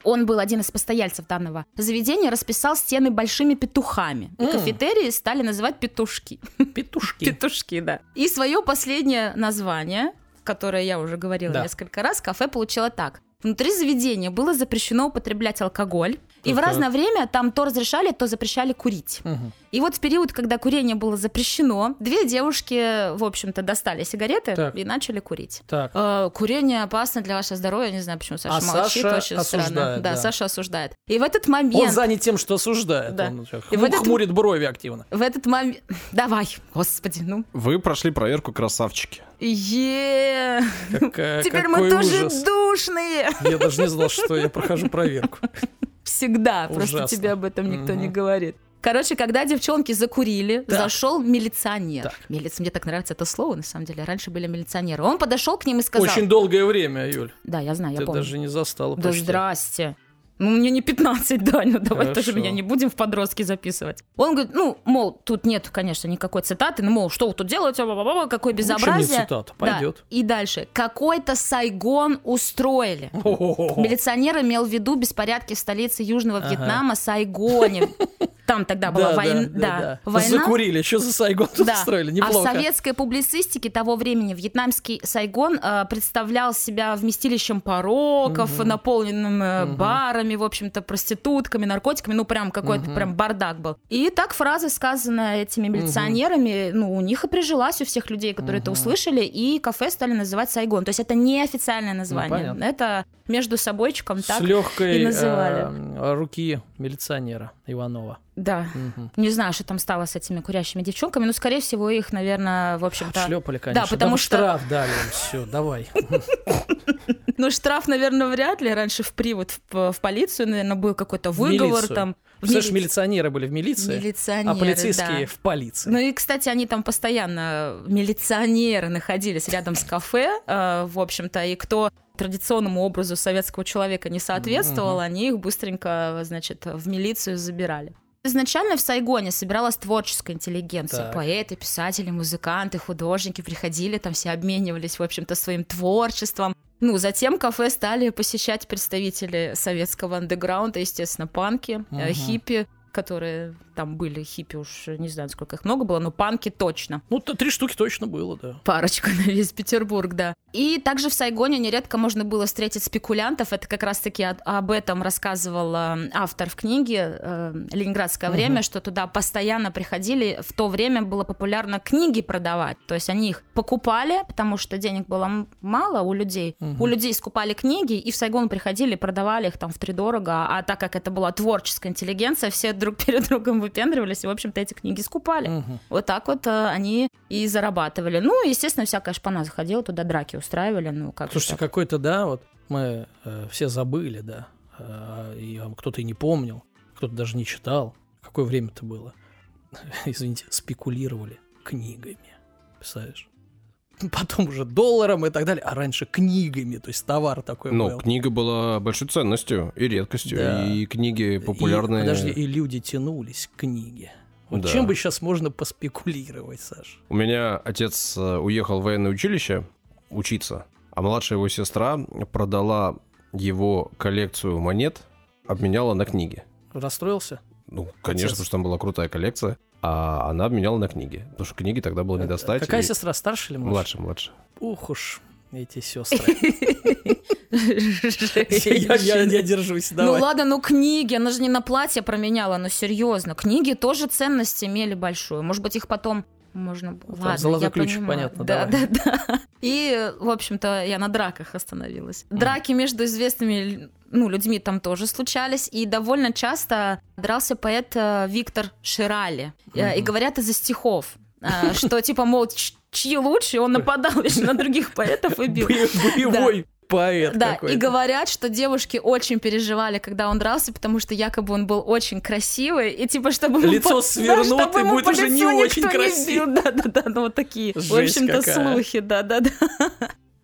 Он был один из постояльцев данного заведения, расписал стены большими петухами. И М. кафетерии стали называть петушки. Петушки. Петушки, да. И свое последнее название, которое я уже говорила Да. несколько раз, кафе получило так. Внутри заведения было запрещено употреблять алкоголь, и в разное время там то разрешали, то запрещали курить. Мгм. И вот в период, когда курение было запрещено, две девушки, в общем-то, достали сигареты Так. и начали курить. Так. Э, Курение опасно для вашего здоровья, не знаю, почему Саша А молчит, Саша очень странно. осуждает, Да, да. Саша осуждает. И в этот момент... Он занят тем, что осуждает. Да. Он И в этот- хмурит брови активно. В этот момент... Давай, господи, ну. Вы прошли проверку красавчики. Е Какая- Теперь мы тоже ужас. душные. Я даже не знал, что я прохожу проверку. Всегда. Просто тебе об этом никто не говорит. Короче, когда девчонки закурили, Так. зашел милиционер. Так. Милиц... Мне так нравится это слово, на самом деле. Раньше были милиционеры. Он подошел к ним и сказал... Очень долгое время, Юль. Да, я знаю, я Ты помню. даже не застала Да почти. здрасте. Ну, мне не 15, да, ну давай Хорошо. тоже меня не будем в подростки записывать. Он говорит, ну, мол, тут нет, конечно, никакой цитаты, ну, мол, что вы тут делаете, какое Лучше безобразие. цитата, Да. пойдет. И дальше. Какой-то Сайгон устроили. Милиционер имел в виду беспорядки в столице Южного Ага. Вьетнама, Сайгоне. Там тогда была Да, война. да, да, да. война. Закурили, что за Сайгон тут Да. устроили? А в Неплохо. советской публицистике того времени вьетнамский Сайгон э, представлял себя вместилищем пороков, Мгм. наполненным э, Мгм. барами, в общем-то, проститутками, наркотиками, ну прям какой-то Мгм. прям бардак был. И так фраза, сказанная этими милиционерами, ну у них и прижилась у всех людей, которые это Мгм. услышали, и кафе стали называть Сайгон. То есть это не официальное название, понятно. это между собойчиком С так. легкой и называли. э, руки милиционера Иванова. Да. Мгм. Не знаю, что там стало с этими курящими девчонками, но, скорее всего, их, наверное, в общем-то... Шлепали, конечно. потому Там что- штраф дали им. Все, давай. Ну, штраф, наверное, вряд ли. Раньше в привод в, в полицию, наверное, был какой-то выговор там. В Представляешь, мили- милиционеры были в милиции, Милиционеры, а полицейские да. в полиции. Ну и, кстати, они там постоянно, милиционеры, находились рядом с кафе, э, в общем-то, и кто традиционному образу советского человека не соответствовал, Мгм. они их быстренько, значит, в милицию забирали. Изначально в Сайгоне собиралась творческая интеллигенция. Так. Поэты, писатели, музыканты, художники приходили, там все обменивались, в общем-то, своим творчеством. Ну, затем кафе стали посещать представители советского андеграунда, естественно, панки, э, Мгм. хиппи, которые там были, хиппи уж не знаю, сколько их много было, но панки точно. Ну, то три штуки точно было, да. Парочка на весь Петербург, да. И также в Сайгоне нередко можно было встретить спекулянтов. Это как раз-таки об этом рассказывал э, автор в книге э, «Ленинградское время», что туда постоянно приходили. В то время было популярно книги продавать. То есть они их покупали, потому что денег было мало у людей. У людей скупали книги, и в Сайгон приходили, продавали их там в дорого. А так как это была творческая интеллигенция, все друг перед другом выпендривались, и, в общем-то, эти книги скупали. Мгм. Вот так вот э, они и зарабатывали. Ну, естественно, всякая шпана заходила, туда драки устраивали, ну, как Слушайте, какой-то, да, вот мы э, все забыли, да, э, и кто-то и не помнил, кто-то даже не читал. Какое время-то было? Извините, спекулировали книгами, представляешь? Потом уже долларом и так далее, а раньше книгами, то есть товар такой Ну, был. книга была большой ценностью и редкостью, Да. и книги популярные. И, подожди, и люди тянулись к книге. Вот Да. чем бы сейчас можно поспекулировать, Саш? У меня отец э, уехал в военное училище учиться, а младшая его сестра продала его коллекцию монет, обменяла на книги. Расстроился? Ну, конечно, Отец. потому что там была крутая коллекция, а она обменяла на книги. Потому что книги тогда было не достать. Какая и- сестра, старше или младше? Младше, младше. Ух уж эти сестры. Я я- я держусь, Ну давай. ладно, ну книги, она же не на платье променяла, ну серьезно. Книги тоже ценность имели большую. Может быть, их потом можно... было- Ладно, золотой я ключик, понимаю. понятно, Да, давай. да, да. И, в общем-то, я на драках остановилась. Драки между известными ну, людьми там тоже случались, и довольно часто дрался поэт э, Виктор Ширали. Э, И говорят из-за стихов, э, что типа, мол, чьи лучше, он нападал еще на других поэтов и бил. Бо- Боевой поэт Да, какой-то. и говорят, что девушки очень переживали, когда он дрался, потому что якобы он был очень красивый, и типа, чтобы Лицо по- свернут, да, чтобы и будет уже не очень красиво. Да-да-да, ну вот такие, в Жесть общем-то, какая. слухи, да-да-да.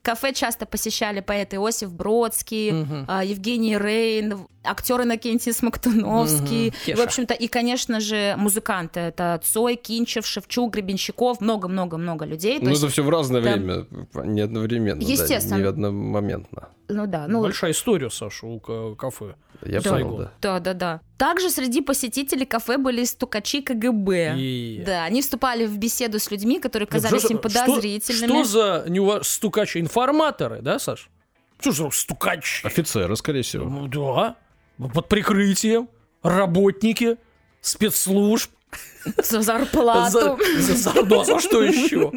Кафе часто посещали поэт Иосиф Бродский, а, Евгений Рейн, актер Иннокентий Смоктуновский. Мгм. В общем-то, и, конечно же, музыканты. Это Цой, Кинчев, Шевчук, Гребенщиков. Много-много-много людей. Ну, есть, это все в разное да. время, не одновременно. да, Естественно. не одномоментно. Ну да, ну Большая история, Саша, у ка- кафе. Я Да. понял, да. Да, да, да. Также среди посетителей кафе были стукачи КГБ. И- Да, они вступали в беседу с людьми, которые казались что- им подозрительными. Что, что за неува- стукачи? Информаторы, да, Саш? Что же стукач? Офицеры, скорее всего. Ну да, под прикрытием, работники, спецслужб. За зарплату. За, за, за- ну, а за что еще?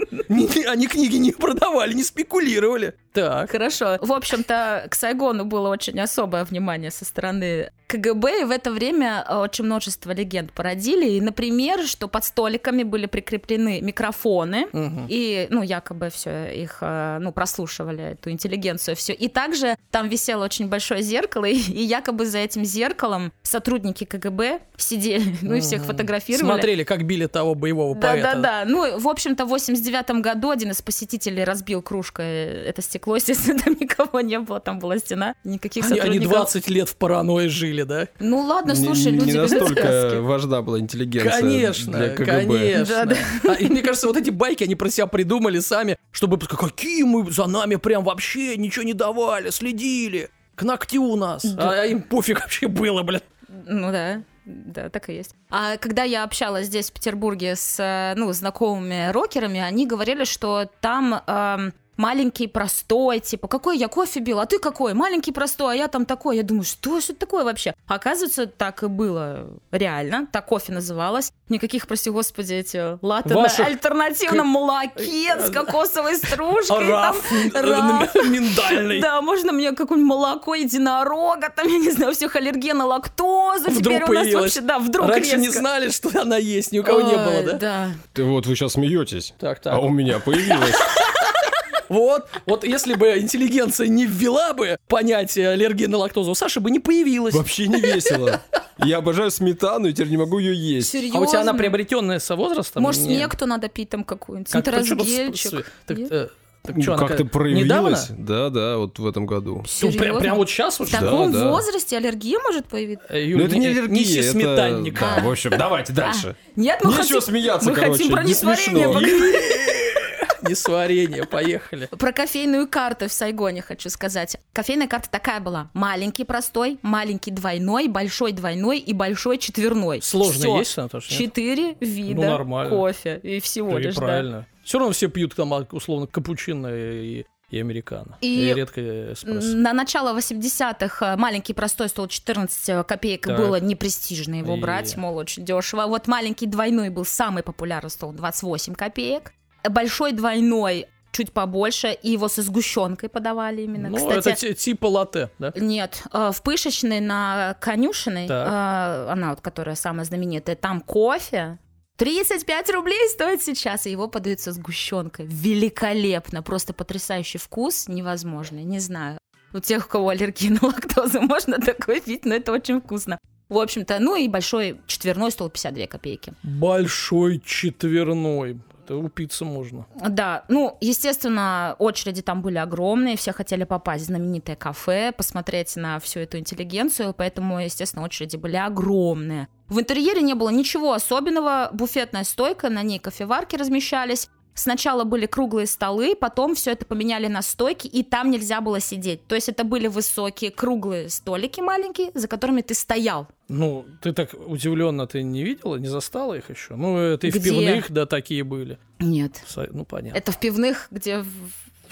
Они книги не продавали, не спекулировали. Так. Хорошо. В общем-то, к Сайгону было очень особое внимание со стороны КГБ, и в это время очень множество легенд породили. И, например, что под столиками были прикреплены микрофоны, Мгм. и, ну, якобы все их, э, ну, прослушивали, эту интеллигенцию, все. И также там висело очень большое зеркало, и, и якобы за этим зеркалом сотрудники КГБ сидели, ну, и всех фотографировали. Смотрели, как били того боевого Да, поэта. да, да. Ну, в общем-то, в 89 году один из посетителей разбил кружкой это стекло. Естественно, там никого не было, там была стена, никаких Они, они сотрудников. 20 лет в паранойи жили, да? Ну ладно, Не- слушай, не, люди любят настолько важна была интеллигенция Конечно, для КГБ. конечно. Да, А, и мне кажется, вот эти байки, они про себя придумали сами, чтобы какие мы за нами прям вообще ничего не давали, следили. К ногтю у нас. Да. А им пофиг вообще было, блин. Ну да. Да, так и есть. А когда я общалась здесь, в Петербурге, с э, ну, знакомыми рокерами, они говорили, что там эм, маленький простой, типа, какой я кофе бил, а ты какой? Маленький простой, а я там такой. Я думаю, что же это такое вообще? Оказывается, так и было реально. Так кофе называлось. Никаких, прости господи, эти латте на Ваших альтернативном молоке с кокосовой стружкой. там, Раф, раф. э, миндальный. Да, можно мне какое-нибудь молоко единорога, там, я не знаю, всех аллерген на лактозу. Вдруг Теперь у нас появилась. вообще, да, вдруг Раньше не резко. знали, что она есть, ни у кого не было, Ой, да? Да. Ты вот вы сейчас смеетесь, Так, так. а у меня появилось. Вот, вот если бы интеллигенция не ввела бы понятие аллергии на лактозу, у Саши бы не появилось. Вообще не весело. Я обожаю сметану и теперь не могу ее есть. Серьезно? А у тебя она приобретенная со возрастом? Может, Не. смекту надо пить там какую-нибудь, Как- Так, Нет? э, так Ну, что, она как-то как- проявилась. Недавно? Да, да, вот в этом году. Ну, прям, Серьезно? прям вот сейчас вот В таком да. возрасте аллергия может появиться? Э, Юль, Но это не не- аллергия, это... сметанник. Да, в общем, давайте дальше. Нет, мы Нечего хотим, смеяться, мы короче, хотим про не несварение смешно. поговорить. Несварение, поехали. Про кофейную карту в Сайгоне хочу сказать. Кофейная карта такая была. Маленький простой, маленький двойной, большой двойной и большой четверной. Сложно Всё. есть, Наташа? нет? Четыре вида Ну, кофе. И всего Да и лишь, да. правильно. Все равно все пьют там, а, условно, капучино и и американо. И редко эспрессо. На начало 80-х маленький простой стол 14 копеек Так. было непрестижно его И- брать, мол, очень дешево. Вот маленький двойной был самый популярный стол 28 копеек. Большой двойной чуть побольше, и его со сгущенкой подавали именно. Ну, Кстати, это ти- типа латте, да? Нет, э, в Пышечной на Конюшиной, Так. э, она вот, которая самая знаменитая, там кофе 35 рублей стоит сейчас, и его подают со сгущенкой. Великолепно, просто потрясающий вкус, невозможно, не знаю. У тех, у кого аллергия на лактозу, можно такое пить, но это очень вкусно. В общем-то, ну и большой четверной стол 52 копейки. Большой четверной. Это упиться можно. Да, ну, естественно, очереди там были огромные, все хотели попасть в знаменитое кафе, посмотреть на всю эту интеллигенцию, поэтому, естественно, очереди были огромные. В интерьере не было ничего особенного, буфетная стойка, на ней кофеварки размещались. Сначала были круглые столы, потом все это поменяли на стойки, и там нельзя было сидеть. То есть это были высокие круглые столики маленькие, за которыми ты стоял. Ну, ты так удивленно ты не видела, не застала их еще? Ну, это и в Где? пивных, да, такие были. Нет. Са- Ну, понятно. Это в пивных, где в-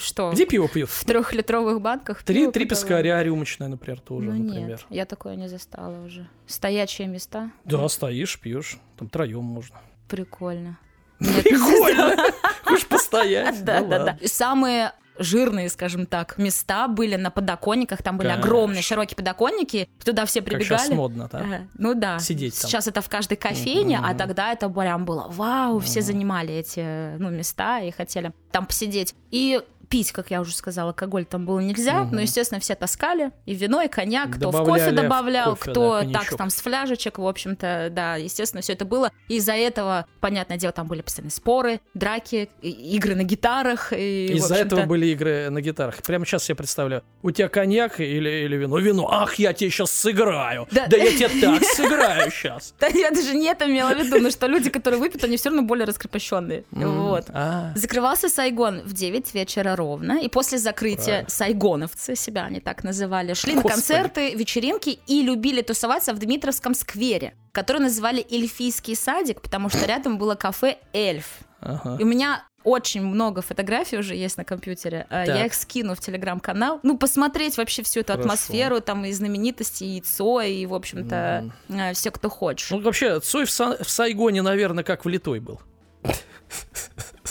что? Где пиво пьют? В трехлитровых банках? Три, пиво три пескаря рюмочная, например, тоже, ну например. нет, я такое не застала уже. Стоячие места? Да, стоишь, пьешь, там троем можно. Прикольно. Прикольно! Хочешь постоять? Да, Ну да, да. Самые жирные, скажем так, места были на подоконниках. Там были Конечно. огромные широкие подоконники. Туда все Как сейчас прибегали. модно, да? Ага, Ну да. Сидеть там. Сейчас это в каждой кофейне, а Мгм. тогда это прям было вау, все занимали эти ну, места и хотели там посидеть. И пить, как я уже сказала, алкоголь там было нельзя, Мгм. но, естественно, все таскали. И вино, и коньяк, кто в кофе в добавлял, кофе, кто да, так там с фляжечек, в общем-то, да, естественно, все это было. Из-за этого, понятное дело, там были постоянные споры, драки, игры на гитарах. В Из-за этого были игры на гитарах. Прямо сейчас я представляю. У тебя коньяк или, или вино? Вино. Ах, я тебе сейчас сыграю. Да, Да. я тебе так сыграю сейчас. Да я даже не это имела в виду, но что люди, которые выпьют, они все равно более раскрепощенные. Вот. А, Закрывался Сайгон в 9 вечера ровно, и после закрытия Правильно. сайгоновцы, себя они так называли, шли на Господи. концерты, вечеринки и любили тусоваться в Дмитровском сквере, который называли Эльфийский садик, потому что рядом было кафе «Эльф». ага. И у меня очень много фотографий уже есть на компьютере. А, Так. Я их скину в телеграм-канал. Ну, посмотреть вообще всю эту Хорошо. атмосферу, там и знаменитости, и Цой, и, в общем-то, все, кто хочешь. Ну, вообще, Цой в, Са- в Сайгоне, наверное, как влитой был.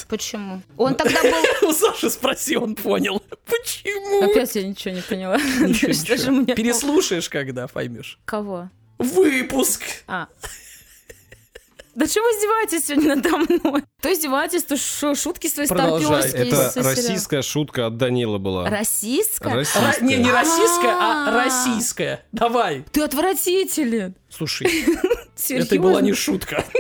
Почему? Он тогда был... У Саши спроси, он понял. Почему? Опять я ничего не поняла. Ничего, Что же ничего. мне... Переслушаешь, когда поймешь. Кого? Выпуск! А. Да чего вы издеваетесь сегодня надо мной? То издеваетесь, то шо, шутки свои Продолжай. старперские. Это сериала. российская шутка от Данила была. Российская. Ра- не, не российская, а российская. Давай. Ты отвратителен. Слушай, это была не шутка.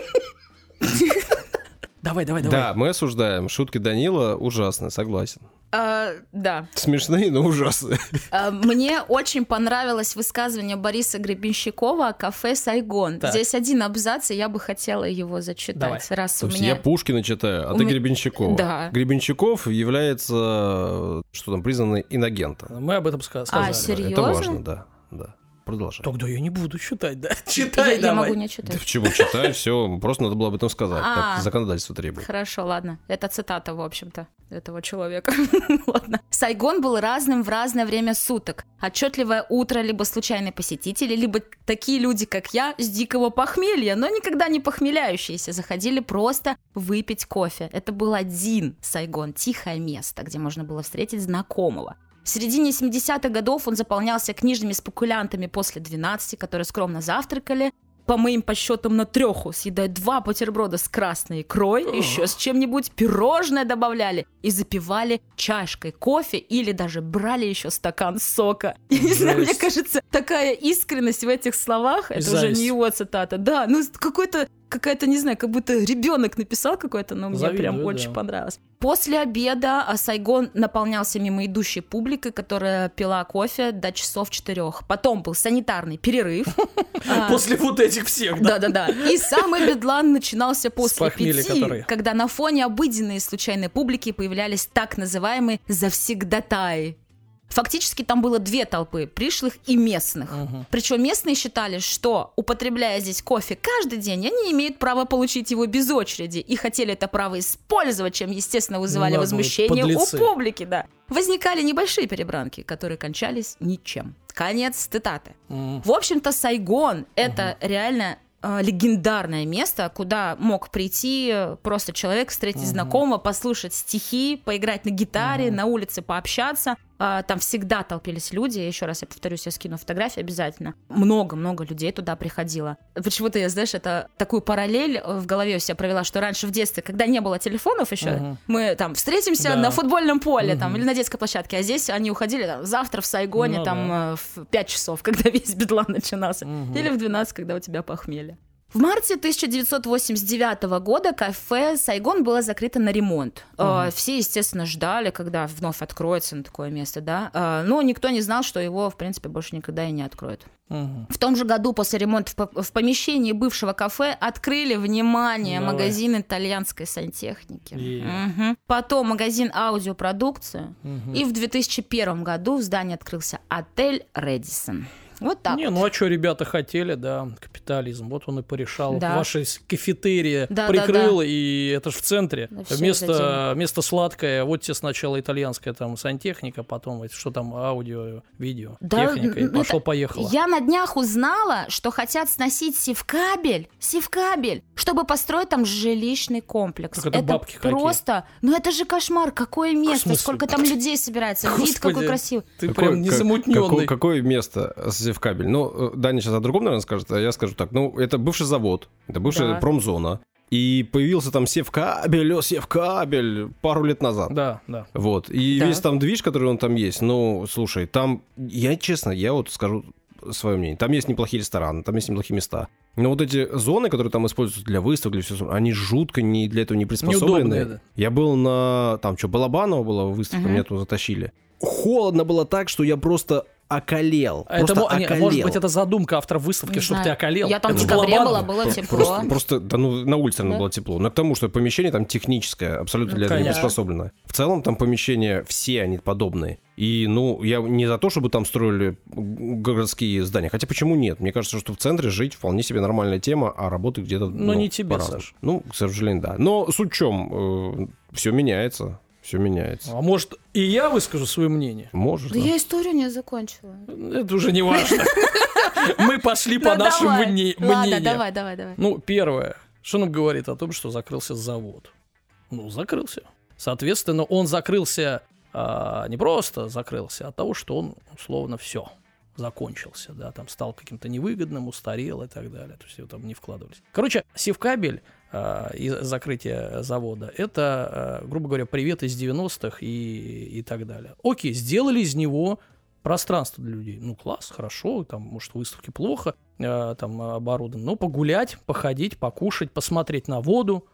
Давай, давай, давай. Да, мы осуждаем. Шутки Данила ужасные, согласен. А, да. Смешные, но ужасные. А, Мне очень понравилось высказывание Бориса Гребенщикова о кафе «Сайгон». Так. Здесь один абзац, и я бы хотела его зачитать, Давай. раз То у есть меня... я Пушкина читаю, а у ты меня- Гребенщикова. Да. Гребенщиков является, что там, признанный инагентом. Мы об этом ска- сказали. А, серьезно? Это важно, да. да. Продолжай. Тогда я не буду читать, да? Я, Читай я давай. могу не Да читать. почему читай, все, просто надо было об этом сказать, А. как законодательство требует. Хорошо, ладно. Это цитата, в общем-то, этого человека. ладно. Сайгон был разным в разное время суток. Отчетливое утро, либо случайные посетители, либо такие люди, как я, с дикого похмелья, но никогда не похмеляющиеся, заходили просто выпить кофе. Это был один Сайгон, тихое место, где можно было встретить знакомого. В середине 70-х годов он заполнялся книжными спекулянтами после 12, которые скромно завтракали, по моим подсчетам, на треху съедают два бутерброда с красной икрой, еще с чем-нибудь, пирожное добавляли и запивали чашкой кофе или даже брали еще стакан сока. Я не знаю, мне кажется, такая искренность в этих словах, это уже зависть. не его цитата, да, ну какой-то какая-то, не знаю, как будто ребенок написал какой-то, но мне Завидую, прям очень да. понравилось. После обеда а, Сайгон наполнялся мимо идущей публикой, которая пила кофе до часов четырех. Потом был санитарный перерыв. А, После вот этих всех, да? да-да-да. И самый бедлан начинался после пяти, когда на фоне обыденной случайной публики появлялись так называемые завсегдатаи. Фактически там было две толпы, пришлых и местных. Мгм. Причем местные считали, что, употребляя здесь кофе каждый день, они имеют право получить его без очереди и хотели это право использовать, чем, естественно, вызывали Наглые возмущение подлецы. у публики, да. возникали небольшие перебранки, которые кончались ничем. Конец цитаты. М. В общем-то, Сайгон — это реально э, легендарное место, куда мог прийти просто человек, встретить знакомого, послушать стихи, поиграть на гитаре, на улице пообщаться. А, Там всегда толпились люди. Еще раз я повторюсь, я скину фотографии обязательно. Много-много людей туда приходило. Почему-то я, знаешь, это такую параллель э, в голове у себя провела, что раньше в детстве, когда не было телефонов еще, Мгм. мы там встретимся Да. на футбольном поле там, Мгм. или на детской площадке, а здесь они уходили там, завтра в Сайгоне Ну там да. э, в 5 часов, когда весь бедлам начинался. Мгм. Или в 12, когда у тебя похмелье. В марте 1989 года кафе «Сайгон» было закрыто на ремонт. Э, Все, естественно, ждали, когда вновь откроется на такое место, да. Э, Но никто не знал, что его, в принципе, больше никогда и не откроют. Мгм. В том же году после ремонта в по- в помещении бывшего кафе открыли, внимание, Давай. магазин итальянской сантехники. Е. Мгм. Потом магазин аудиопродукции. Мгм. И в 2001 году в здании открылся отель «Редисон». Вот так Не, вот. ну а что ребята хотели, да, капитализм. Вот он и порешал. Да. Ваши с- кафетерии Да, прикрыл, и это же в центре. Да, это вместо, вместо сладкое, вот тебе сначала итальянская там сантехника, потом это, что там, аудио, видео, Да, техника, и ну, это- пошло-поехало. Я на днях узнала, что хотят сносить севкабель, севкабель, чтобы построить там жилищный комплекс. Так это бабки какие. просто, ну это же кошмар, какое место, сколько там людей собирается, вид Господи. какой красивый. Ты Какой- прям как- незамутненный. Какое, какое место в кабель? Ну, э, Даня сейчас о другом, наверное, скажет, а я скажу так. Ну, это бывший завод, это бывшая Да. промзона. И появился там севкабель, о, севкабель пару лет назад. Да, да. Вот. И Да. весь там движ, который он там есть, ну, слушай, там, я честно, я вот скажу свое мнение. Там есть неплохие рестораны, там есть неплохие места. Но вот эти зоны, которые там используются для выставок, для всего, они жутко не для этого не приспособлены. Неудобные, да. Я был на, там, что, Балабанова была выставка, Мгм. меня туда затащили. Холодно было так, что я просто околел. А это, просто мо- не, околел. может быть, это задумка автора выставки, Не чтобы знаю. ты околел. Я там в декабре была, было тепло. Просто, просто, да, ну, на улице оно Да. было тепло. Но к тому, что помещение там техническое, абсолютно Ну, для этого не приспособлено. В целом там помещения все они подобные. И, ну, я не за то, чтобы там строили городские здания. Хотя почему нет? Мне кажется, что в центре жить вполне себе нормальная тема, а работать где-то Ну, не тебе, по-разному. Саш. Ну, к сожалению, да. Но суть в чем? все меняется. Все меняется. А может, и я выскажу свое мнение? Может, Да да. я историю не закончила. Это уже не важно. Мы пошли по Ну, нашим давай. мне- Ладно, мнениям. давай, давай, давай. Ну, первое, что нам говорит о том, что закрылся завод? Ну, закрылся. Соответственно, он закрылся а, не просто закрылся, а от того, что он, условно, все закончился, да, там стал каким-то невыгодным, устарел и так далее, то есть его там не вкладывались. Короче, севкабель а, и закрытие завода, это, а, грубо говоря, привет из 90-х и, и так далее. Окей, сделали из него пространство для людей. Ну, класс, хорошо, там, может, выставки плохо, э, там, оборудованы, но погулять, походить, покушать, посмотреть на воду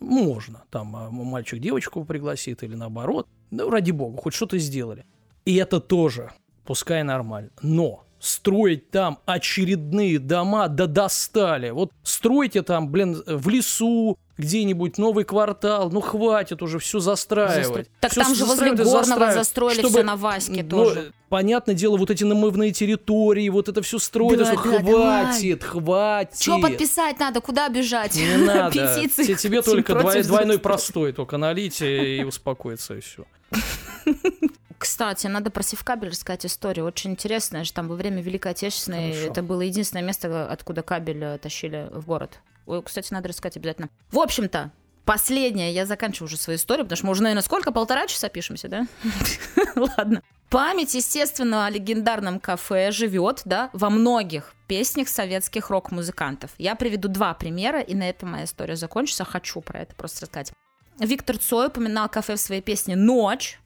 можно. Там мальчик девочку пригласит или наоборот. Ну, ради бога, хоть что-то сделали. И это тоже, пускай нормально. Но строить там очередные дома, да достали. Вот стройте там, блин, в лесу, где-нибудь новый квартал, ну хватит уже все застраивать. Так Всё там же возле Горного застроили чтобы- все на Ваське ну, тоже. понятное дело, вот эти намывные территории, вот это все строить, Да, да, хватит, хватит. Что подписать надо? Куда бежать? Не надо. Петиции. Те- Тебе только двойной простой только налить и успокоиться, и все. Кстати, надо про Севкабель рассказать историю. Очень интересная же там во время Великой Отечественной. Хорошо. Это было единственное место, откуда кабель э, тащили в город. Ой, кстати, надо рассказать обязательно. В общем-то, последнее, я заканчиваю уже свою историю, потому что мы уже, наверное, сколько? Полтора часа пишемся, да? Ладно. Память, естественно, о легендарном кафе живет, да, во многих песнях советских рок-музыкантов. Я приведу два примера, и на этом моя история закончится. Хочу про это просто рассказать. Виктор Цой упоминал кафе в своей песне «Ночь»,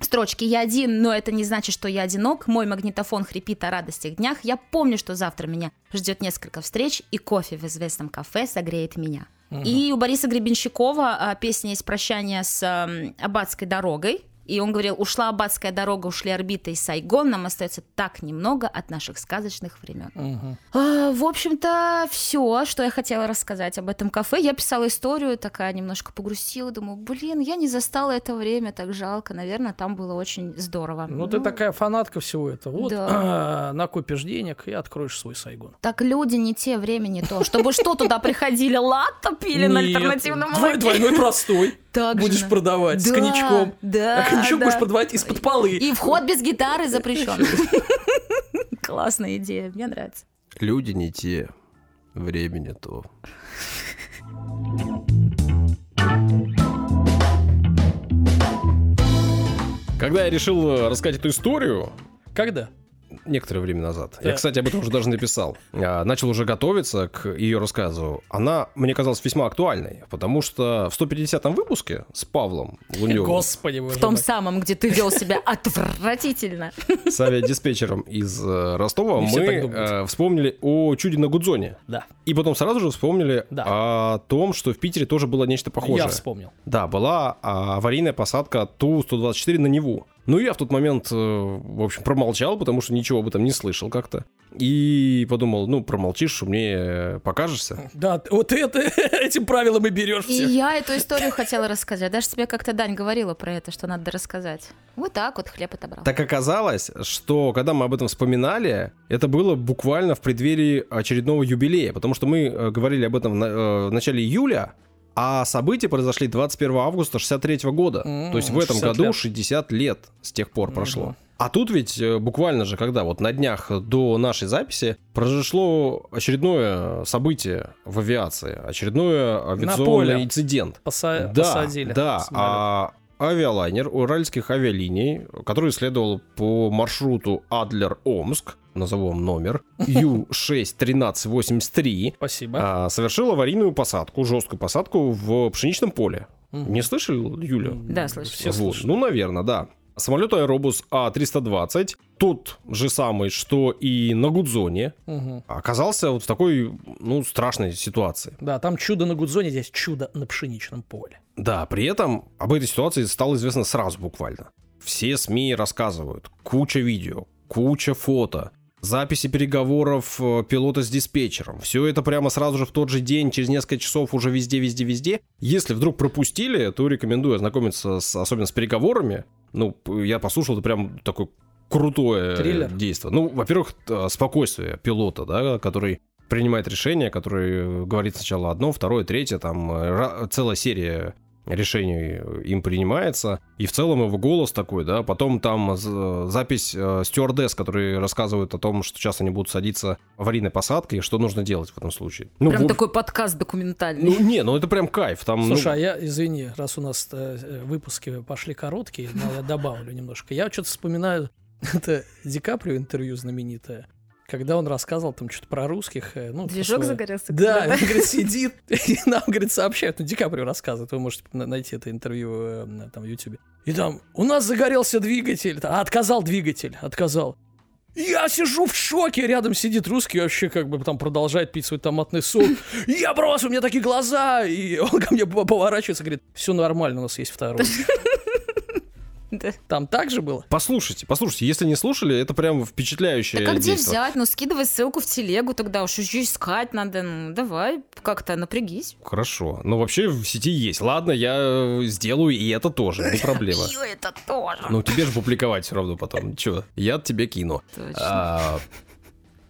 Строчки «Я один, но это не значит, что я одинок. Мой магнитофон хрипит о радостях днях. Я помню, что завтра меня ждет несколько встреч, и кофе в известном кафе согреет меня». И у Бориса Гребенщикова а, песня есть «Прощание с ам, Аббатской дорогой». И он говорил, ушла Аббатская дорога, ушли орбиты и Сайгон, нам остается так немного от наших сказочных времен. Мгм. А, В общем-то, все, что я хотела рассказать об этом кафе. Я писала историю, такая немножко погрустила, думаю, блин, я не застала это время, так жалко. Наверное, там было очень здорово. Ну, ты такая фанатка всего этого. Вот да. накопишь денег и откроешь свой Сайгон. Так люди не те, время не то. Чтобы что туда приходили, латто пили на альтернативном молоке? Двойной простой. Так будешь продавать с коньячком. Да, коньячок будешь продавать из-под полы. И вход без гитары запрещен. Классная идея, мне нравится. Люди не те, время не то. Когда я решил э, рассказать эту историю, Когда? Некоторое время назад. Да. Я, кстати, об этом уже даже написал. А, Начал уже готовиться к ее рассказу. Она мне казалась весьма актуальной, потому что в 150-м выпуске с Павлом Луневым, Господи, В том самом, где ты вел себя отвратительно. с авиадиспетчером из э, Ростова, Не мы э, вспомнили о чуде на Гудзоне. Да, И потом сразу же вспомнили Да. о том, что в Питере тоже было нечто похожее. я вспомнил. Да, была а, аварийная посадка Ту-124 на Неву. Ну, я в тот момент, э, в общем, промолчал, потому что ничего об этом не слышал как-то. И подумал, ну, промолчишь, мне покажешься. Да, вот это, этим правилом и берешь И всех. я эту историю хотела рассказать. Даже тебе как-то Дань говорила про это, что надо рассказать. Вот так вот хлеб отобрал. Так оказалось, что когда мы об этом вспоминали, это было буквально в преддверии очередного юбилея, потому что мы э, говорили об этом э, в начале июля, а события произошли 21 августа 63 года. М, То есть в этом 60 году лет. 60 лет с тех пор прошло. А тут ведь э, буквально же, когда вот на днях до нашей записи произошло очередное событие в авиации, очередное авиационный инцидент. Поса- Да, посадили. да, самолет. а авиалайнер уральских авиалиний, который следовал по маршруту Адлер-Омск, назову вам номер, Ю-6-1383, Спасибо. а, совершил аварийную посадку, жесткую посадку в пшеничном поле. Не слышал, Юля? Да, слышал. Все Вот, слышали. Ну, наверное, да. Самолет Аэробус А-320, тот же самый, что и на Гудзоне, Мгм. оказался вот в такой, ну, страшной ситуации. Да, там чудо на Гудзоне, здесь чудо на пшеничном поле. Да, при этом об этой ситуации стало известно сразу буквально. Все СМИ рассказывают, куча видео, куча фото, записи переговоров э, пилота с диспетчером. Все это прямо сразу же в тот же день, через несколько часов уже везде, везде, везде. Если вдруг пропустили, то рекомендую ознакомиться с, особенно с переговорами. Ну, я послушал, это прям такое крутое Триллер. действие. Ну, во-первых, т- спокойствие пилота, да, который принимает решение, который э, говорит сначала одно, второе, третье, там э, целая серия решений э, им принимается, и в целом его голос такой, да, потом там запись э, стюардесс, которые рассказывают о том, что сейчас они будут садиться аварийной посадкой, и что нужно делать в этом случае. Ну, Прям в- такой подкаст документальный. ну, не, ну это прям кайф, там, ну, Слушай, а я, извини, раз у нас э, выпуски пошли короткие, но я добавлю немножко. Я что-то вспоминаю, это Ди Каприо интервью знаменитое, когда он рассказывал там что-то про русских. э, Ну, Движок свое- загорелся. Да, когда-то. он, говорит, сидит, и нам, говорит, сообщают, ну, Ди Каприо рассказывает, вы можете на- найти это интервью э, на- там в Ютубе. И там, у нас загорелся двигатель, а отказал двигатель, отказал. Я сижу в шоке, рядом сидит русский, вообще как бы там продолжает пить свой томатный сок. Я бросил, у меня такие глаза, и он ко мне по- поворачивается, говорит, все нормально, у нас есть второй. Там так же было? послушайте, послушайте, если не слушали, это прям впечатляющее Так а где взять? Ну, скидывай ссылку в телегу тогда уж еще искать надо. Ну, давай, как-то напрягись. Хорошо, ну вообще в сети есть, ладно, я э, сделаю и это тоже, не проблема. И это тоже. Ну тебе же публиковать все равно потом, чё, я тебе кину. Точно. А,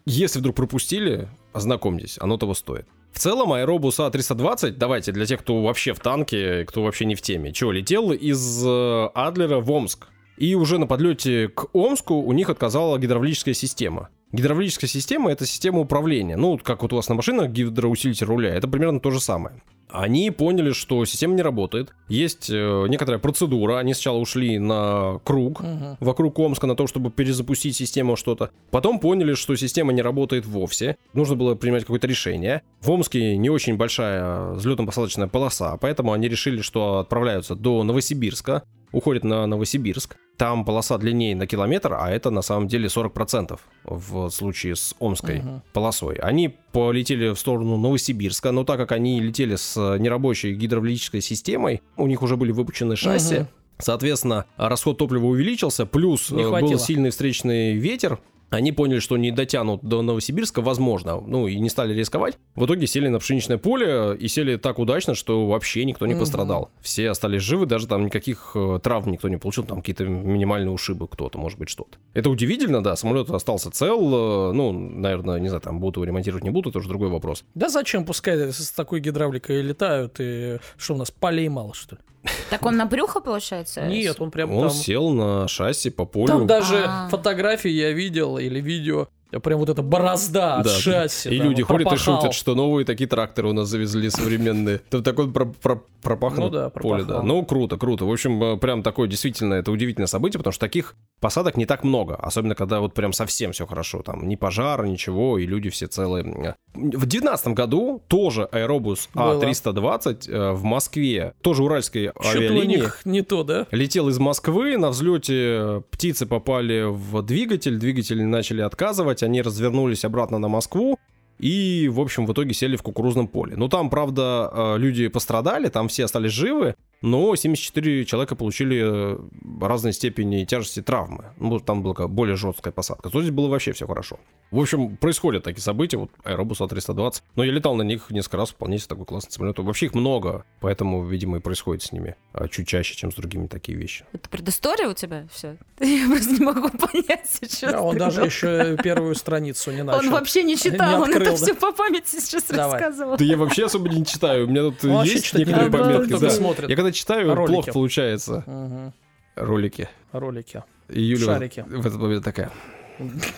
Если вдруг пропустили, ознакомьтесь, оно того стоит. В целом, аэробус А320, давайте, для тех, кто вообще в танке, кто вообще не в теме, что, летел из э, Адлера в Омск. И уже на подлете к Омску у них отказала гидравлическая система. Гидравлическая система — это система управления. Ну, как вот у вас на машинах гидроусилитель руля, это примерно то же самое. Они поняли, что система не работает. Есть э, некоторая процедура. Они сначала ушли на круг, Мгм. вокруг Омска на то, чтобы перезапустить систему что-то. Потом поняли, что система не работает вовсе. Нужно было принимать какое-то решение. В Омске не очень большая взлетно-посадочная полоса, поэтому они решили, что отправляются до Новосибирска, уходят на Новосибирск. Там полоса длиннее на километр, а это на самом деле 40% в случае с Омской Мгм. полосой. Они полетели в сторону Новосибирска, но так как они летели с нерабочей гидравлической системой, у них уже были выпущены шасси, Мгм. Соответственно, расход топлива увеличился, плюс э, был сильный встречный ветер. Они поняли, что не дотянут до Новосибирска, возможно, ну и не стали рисковать. В итоге сели на пшеничное поле и сели так удачно, что вообще никто не Мгм. пострадал. Все остались живы, даже там никаких э, травм никто не получил, там какие-то минимальные ушибы кто-то, может быть, что-то. Это удивительно, да, самолет остался цел, э, ну, наверное, не знаю, там будут его ремонтировать, не будут, это уже другой вопрос. Да зачем, пускай с такой гидравликой летают, и что у нас, полей мало, что ли? Так он на брюхо, получается? Нет, он прям Он там... сел на шасси по полю. Там даже А. фотографии я видел или видео, прям вот эта борозда от Да, шасси. И там, люди ходят и пропахал. шутят, что новые такие тракторы у нас завезли современные. Там такой про- про- пропахано Ну да, поле, да. Ну, круто, круто. В общем, э, прям такое действительно, это удивительное событие, потому что таких посадок не так много. Особенно, когда вот прям совсем все хорошо. Там ни пожара, ничего, и люди все целые. В девятнадцатом году тоже аэробус Было. А320 э, в Москве, тоже уральской Что-то у авиалинии. них не то, да? Летел из Москвы, на взлете птицы попали в двигатель, двигатели начали отказывать, они развернулись обратно на Москву и, в общем, в итоге сели в кукурузном поле. Ну, там, правда, э, люди пострадали, там все остались живы, но 74 человека получили э, разной степени тяжести травмы. Ну, там была более жесткая посадка. То здесь было вообще все хорошо. В общем, происходят такие события, вот Аэробус А320. Но я летал на них несколько раз, вполне себе такой классный самолет. Вообще их много, поэтому, видимо, и происходит с ними а, чуть чаще, чем с другими такие вещи. Это предыстория у тебя все? Я просто не могу понять сейчас. Да, он даже еще первую страницу не начал. Он вообще не читал, он открыл, это да. все по памяти сейчас Давай. рассказывал. Да я вообще особо не читаю. У меня тут есть некоторые пометки. только да. смотрит. Я когда читаю, Ролики. плохо получается. Мгм. Ролики. Ролики. И Юля Шарики. в этот момент такая.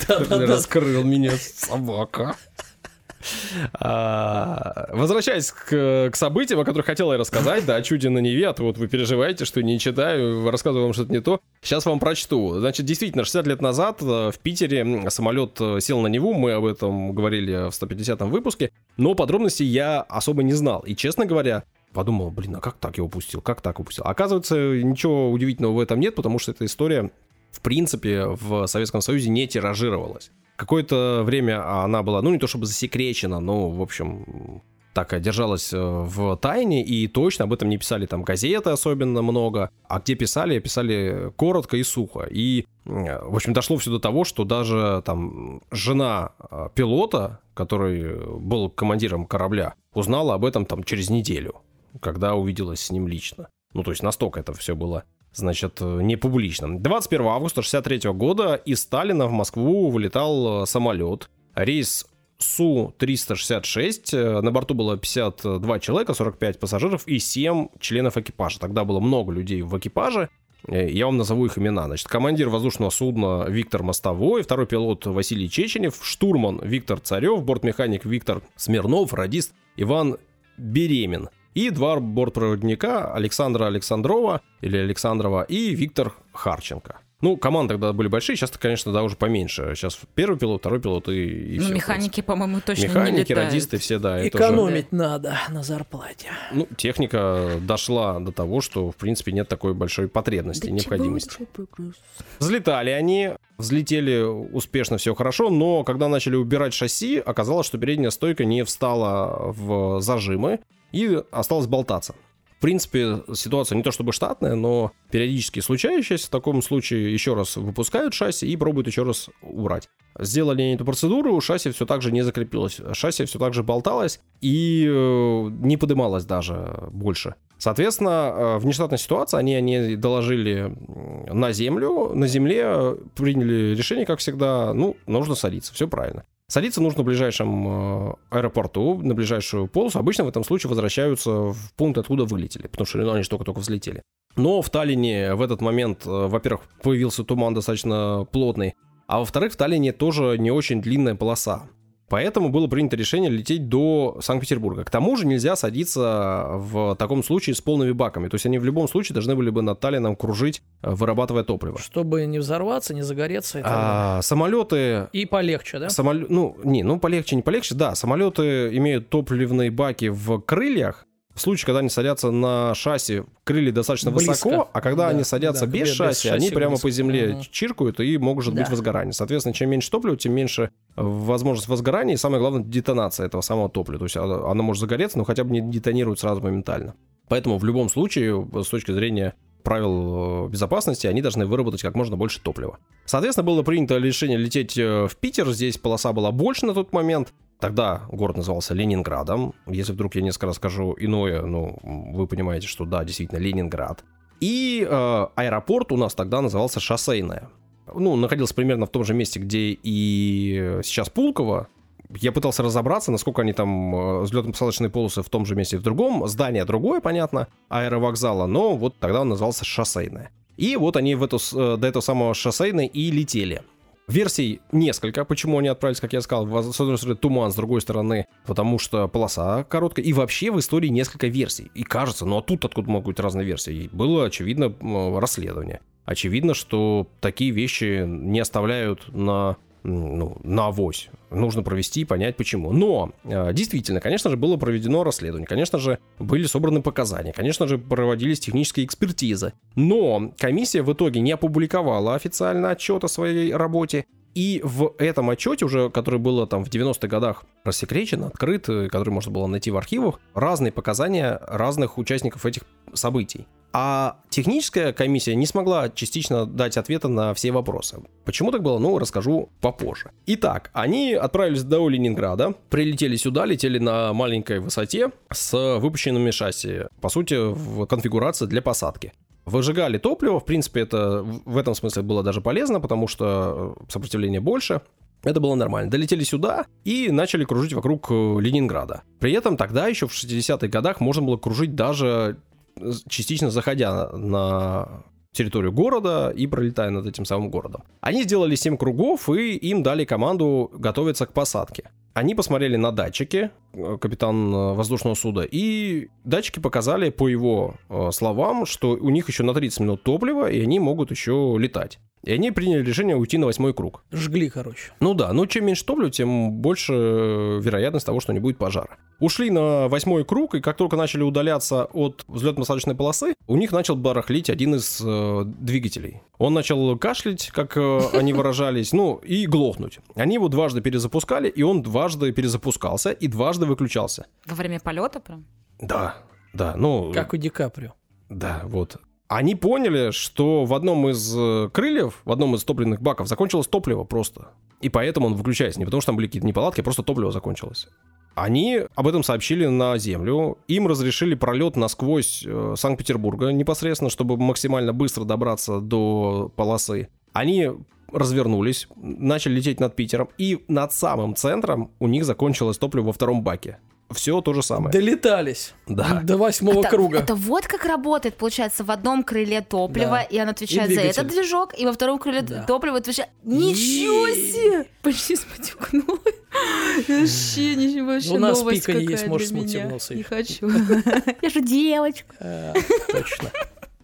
Раскрыл меня собака. А, Возвращаясь к, к событиям, о которых хотел я рассказать, да, о чуде на Неве, а то вот вы переживаете, что не читаю, рассказываю вам что-то не то. Сейчас вам прочту. Значит, действительно, 60 лет назад э, в Питере самолет э, сел на Неву, мы об этом говорили в 150-м выпуске, но подробностей я особо не знал. И, честно говоря, подумал, блин, а как так я упустил, как так упустил? Оказывается, ничего удивительного в этом нет, потому что эта история в принципе, в Советском Союзе не тиражировалась. Какое-то время она была, ну, не то чтобы засекречена, но, в общем, так держалась э, в тайне, и точно об этом не писали там газеты особенно много, а где писали, писали коротко и сухо. И, э, в общем, дошло все до того, что даже там жена э, пилота, который был командиром корабля, узнала об этом там через неделю, когда увиделась с ним лично. Ну, то есть настолько это все было значит, э, не публично. 21 августа 63 года из Сталина в Москву вылетал э, самолет. Рейс Су-366. Э, На борту было 52 человека, 45 пассажиров и 7 членов экипажа. Тогда было много людей в экипаже. Я вам назову их имена. Значит, командир воздушного судна Виктор Мостовой, второй пилот Василий Чеченев, штурман Виктор Царев, бортмеханик Виктор Смирнов, радист Иван Беремин. И два бортпроводника Александра Александрова или Александрова и Виктор Харченко. Ну, команды тогда были большие, сейчас, конечно, да, уже поменьше. Сейчас первый пилот, второй пилот и, и Ну, всё, механики, по-моему, точно не Механики, летают. радисты, все, да. это уже- Экономить надо на зарплате. Ну, техника дошла до того, что, в принципе, нет такой большой потребности, Да необходимости. чего? Взлетали они, взлетели успешно, все хорошо, но когда начали убирать шасси, оказалось, что передняя стойка не встала в зажимы и осталась болтаться. В принципе, ситуация не то чтобы штатная, но периодически случающаяся. В таком случае еще раз выпускают шасси и пробуют еще раз убрать. Сделали они эту процедуру, шасси все так же не закрепилось. Шасси все так же болталось и э, не подымалось даже больше. Соответственно, э, внештатная ситуация, они, они доложили на землю, на земле приняли решение, как всегда, ну, нужно садиться, все правильно. Садиться нужно в ближайшем э, аэропорту, на ближайшую полосу. Обычно в этом случае возвращаются в пункт, откуда вылетели, потому что ну, они только-только взлетели. Но в Таллине в этот момент, э, во-первых, появился туман достаточно плотный, а во-вторых, в Таллине тоже не очень длинная полоса. Поэтому было принято решение лететь до Санкт-Петербурга. К тому же нельзя садиться в таком случае с полными баками. То есть они в любом случае должны были бы над Таллином кружить, э, вырабатывая топливо. Чтобы не взорваться, не загореться. и так. А, самолеты И полегче, да? Самолет, ну, не, ну полегче, не полегче, да, самолеты имеют топливные баки в крыльях. В случае, когда они садятся на шасси, крылья достаточно Близко. высоко, а когда Да, они садятся да, без без шасси, шасси они прямо близко. по земле Мгм. чиркают и может быть Да. возгорание. Соответственно, чем меньше топлива, тем меньше э, возможность возгорания и самое главное детонация этого самого топлива. То есть оно оно может загореться, но хотя бы не детонирует сразу моментально. Поэтому в любом случае, с точки зрения правил э, безопасности, они должны выработать как можно больше топлива. Соответственно, было принято решение лететь э, в Питер. Здесь полоса была больше на тот момент. Тогда город назывался Ленинградом. Если вдруг я несколько раз скажу иное, ну, вы понимаете, что да, действительно, Ленинград. И э, аэропорт у нас тогда назывался Шоссейное. Ну, находился примерно в том же месте, где и сейчас Пулково. я пытался разобраться, насколько они там э, взлетно-посадочные полосы в том же месте, в другом. Здание другое, понятно, аэровокзала, но вот тогда он назывался шоссейное. И вот они в эту, э, до этого самого шоссейной и летели. Версий несколько, почему они отправились, как я сказал, с одной стороны туман, с другой стороны, потому что полоса короткая, и вообще в истории несколько версий. И кажется, ну а тут откуда могут быть разные версии? Было, очевидно, расследование. Очевидно, что такие вещи не оставляют на ну, на авось. Нужно провести и понять, почему. Но, э, действительно, конечно же, было проведено расследование, конечно же, были собраны показания, конечно же, проводились технические экспертизы. Но комиссия в итоге не опубликовала официально отчет о своей работе, и в этом отчете уже, который было там в 90-х годах рассекречен, открыт, э, который можно было найти в архивах, разные показания разных участников этих событий. А техническая комиссия не смогла частично дать ответы на все вопросы. Почему так было, ну, расскажу попозже. Итак, они отправились до Ленинграда, прилетели сюда, летели на маленькой высоте с выпущенными шасси, по сути, в конфигурации для посадки. Выжигали топливо, в принципе, это в этом смысле было даже полезно, потому что сопротивление больше, это было нормально. Долетели сюда и начали кружить вокруг э, Ленинграда. При этом тогда еще в 60-х годах можно было кружить даже частично заходя на территорию города и пролетая над этим самым городом. Они сделали 7 кругов и им дали команду готовиться к посадке. Они посмотрели на датчики, э, капитан э, воздушного суда, и датчики показали, по его э, словам, что у них еще на 30 минут топлива, и они могут еще летать. И они приняли решение уйти на восьмой круг. Жгли, короче. Ну да, ну чем меньше топлива, тем больше вероятность того, что не будет пожара. Ушли на восьмой круг, и как только начали удаляться от взлетно-посадочной полосы, у них начал барахлить один из э, двигателей. Он начал кашлять, как э, они выражались, ну и глохнуть. Они его дважды перезапускали, и он дважды перезапускался и дважды выключался. Во время полета прям? Да, да, ну... Как у Ди Каприо. Да, вот они поняли, что в одном из э, крыльев, в одном из топливных баков закончилось топливо просто. И поэтому он выключается. Не потому что там были какие-то неполадки, а просто топливо закончилось. Они об этом сообщили на землю. Им разрешили пролет насквозь э, Санкт-Петербурга непосредственно, чтобы максимально быстро добраться до полосы. Они развернулись, начали лететь над Питером, и над самым центром у них закончилось топливо во втором баке все то же самое. Долетались. Да. До восьмого это, круга. Это вот как работает, получается, в одном крыле топливо, да. и он отвечает и за этот движок, и во втором крыле да. топливо отвечает... Ничего себе! Почти спотекнула. Вообще ничего, вообще У нас пика не есть, можешь смутиться. Не хочу. Я же девочка. Точно.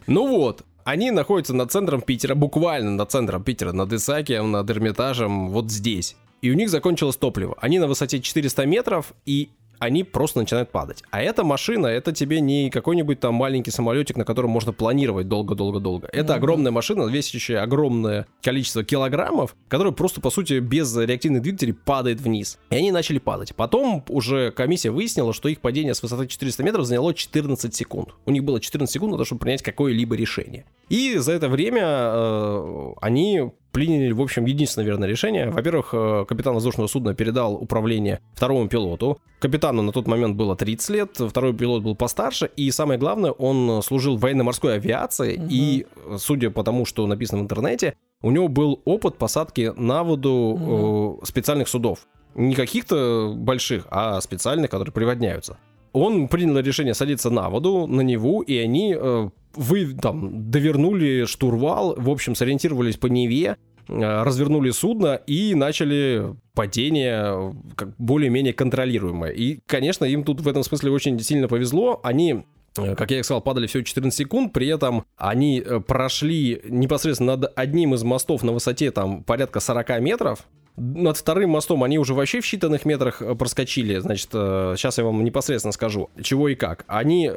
Ну вот, они находятся над центром Питера, буквально над центром Питера, над Исаакием, над Эрмитажем, вот здесь. И у них закончилось топливо. Они на высоте 400 метров, и они просто начинают падать. А эта машина, это тебе не какой-нибудь там маленький самолетик, на котором можно планировать долго-долго-долго. Это mm-hmm. огромная машина, весящая огромное количество килограммов, которая просто, по сути, без реактивных двигателей падает вниз. И они начали падать. Потом уже комиссия выяснила, что их падение с высоты 400 метров заняло 14 секунд. У них было 14 секунд на то, чтобы принять какое-либо решение. И за это время э, они приняли, в общем, единственное верное решение. Во-первых, э, капитан воздушного судна передал управление второму пилоту. Капитану на тот момент было 30 лет, второй пилот был постарше, и самое главное, он служил в военно-морской авиации, угу. и, судя по тому, что написано в интернете, у него был опыт посадки на воду угу. специальных судов. Не каких-то больших, а специальных, которые приводняются. Он принял решение садиться на воду, на Неву, и они э, вы там довернули штурвал, в общем, сориентировались по Неве, э, развернули судно и начали падение как более-менее контролируемое. И, конечно, им тут в этом смысле очень сильно повезло. Они э, как я и сказал, падали всего 14 секунд, при этом они э, прошли непосредственно над одним из мостов на высоте там порядка 40 метров, над вторым мостом они уже вообще в считанных метрах проскочили. Значит, сейчас я вам непосредственно скажу, чего и как. Они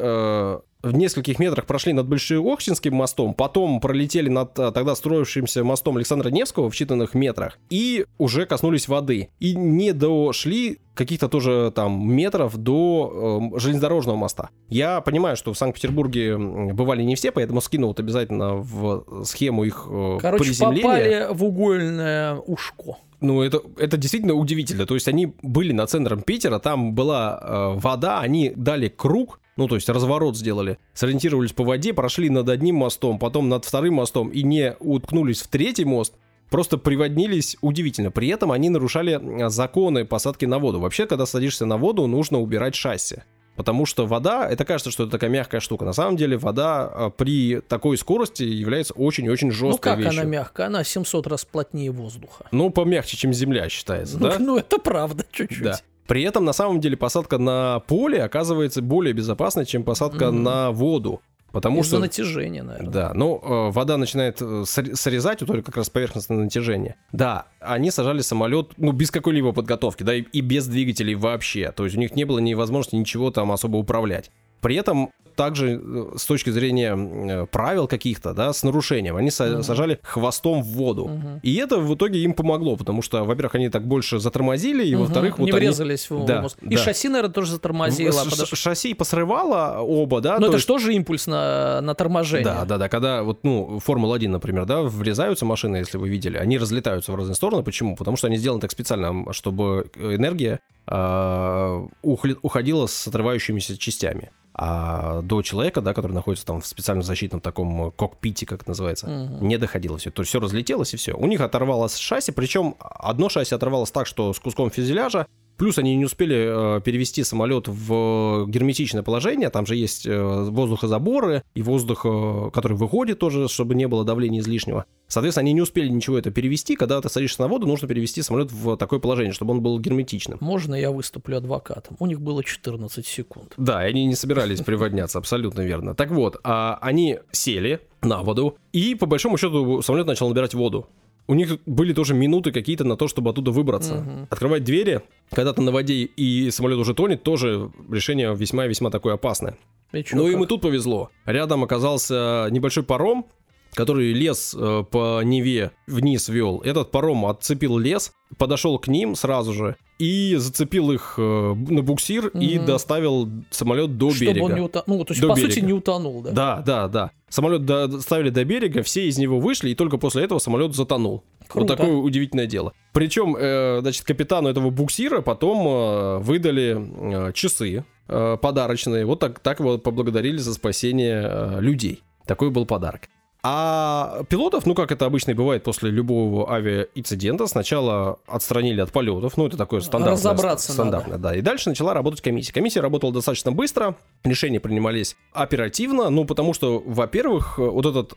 в нескольких метрах прошли над Большеохтинским мостом, потом пролетели над а, тогда строившимся мостом Александра Невского в считанных метрах и уже коснулись воды. И не дошли каких-то тоже там метров до э, железнодорожного моста. Я понимаю, что в Санкт-Петербурге бывали не все, поэтому скину вот обязательно в схему их э, Короче, приземления. попали в угольное ушко. Ну, это, это действительно удивительно. То есть они были над центром Питера, там была э, вода, они дали круг, ну, то есть разворот сделали, сориентировались по воде, прошли над одним мостом, потом над вторым мостом и не уткнулись в третий мост, просто приводнились удивительно. При этом они нарушали законы посадки на воду. Вообще, когда садишься на воду, нужно убирать шасси. Потому что вода, это кажется, что это такая мягкая штука. На самом деле вода а, при такой скорости является очень-очень жесткой Ну как вещью. она мягкая? Она 700 раз плотнее воздуха. Ну, помягче, чем земля считается, Ну, да? ну, это правда, чуть-чуть. Да. При этом, на самом деле, посадка на поле оказывается более безопасной, чем посадка Мгм. на воду. Потому Из-за что... натяжения, наверное. Да, ну, э, вода начинает э, ср- срезать, вот только как раз поверхностное натяжение. Да, они сажали самолет, ну, без какой-либо подготовки, да, и, и без двигателей вообще. То есть у них не было ни возможности ничего там особо управлять. При этом также э, с точки зрения э, правил каких-то, да, с нарушением, они Мгм. сажали хвостом в воду. Мгм. И это в итоге им помогло, потому что, во-первых, они так больше затормозили, и, Мгм. во-вторых, вот не они... врезались в Да, мозг. И да. шасси, наверное, тоже затормозило. Ш- потому Шасси посрывало оба, да? Но то это есть- же тоже импульс на, на торможение. Да, да, да. Когда вот, ну, Формула-1, например, да, врезаются машины, если вы видели, они разлетаются в разные стороны. Почему? Потому что они сделаны так специально, чтобы энергия а, уходила с отрывающимися частями. А до человека, да, который находится там в специальном защитном таком кокпите, как это называется, Мгм. не доходило все. То есть все разлетелось и все. У них оторвалось шасси, причем одно шасси оторвалось так, что с куском фюзеляжа, Плюс они не успели э, перевести самолет в герметичное положение. Там же есть э, воздухозаборы и воздух, э, который выходит тоже, чтобы не было давления излишнего. Соответственно, они не успели ничего это перевести. Когда ты садишься на воду, нужно перевести самолет в такое положение, чтобы он был герметичным. Можно я выступлю адвокатом? У них было 14 секунд. Да, они не собирались приводняться, абсолютно верно. Так вот, а, они сели на воду, и по большому счету самолет начал набирать воду. У них были тоже минуты какие-то на то, чтобы оттуда выбраться. Мгм. Открывать двери, когда ты на воде и самолет уже тонет, тоже решение весьма и весьма такое опасное. И чё, Ну им и как? тут повезло. Рядом оказался небольшой паром, который лес э, по Неве вниз вел. Этот паром отцепил лес, подошел к ним сразу же и зацепил их э, на буксир и Мгм. доставил самолет до Чтобы берега. он не утонул. Ну, то есть, До по сути, берега. не утонул, да? Да, да, да. Самолет до- доставили до берега, все из него вышли, и только после этого самолет затонул. Круто. Вот такое удивительное дело. Причем, э, значит, капитану этого буксира потом э, выдали э, часы подарочные. Вот так, так его поблагодарили за спасение людей. Такой был подарок. А пилотов, ну как это обычно и бывает после любого авиаинцидента, сначала отстранили от полетов, ну это такое стандартное. Разобраться стандартное, да. И дальше начала работать комиссия. Комиссия работала достаточно быстро, решения принимались оперативно, ну потому что, во-первых, вот этот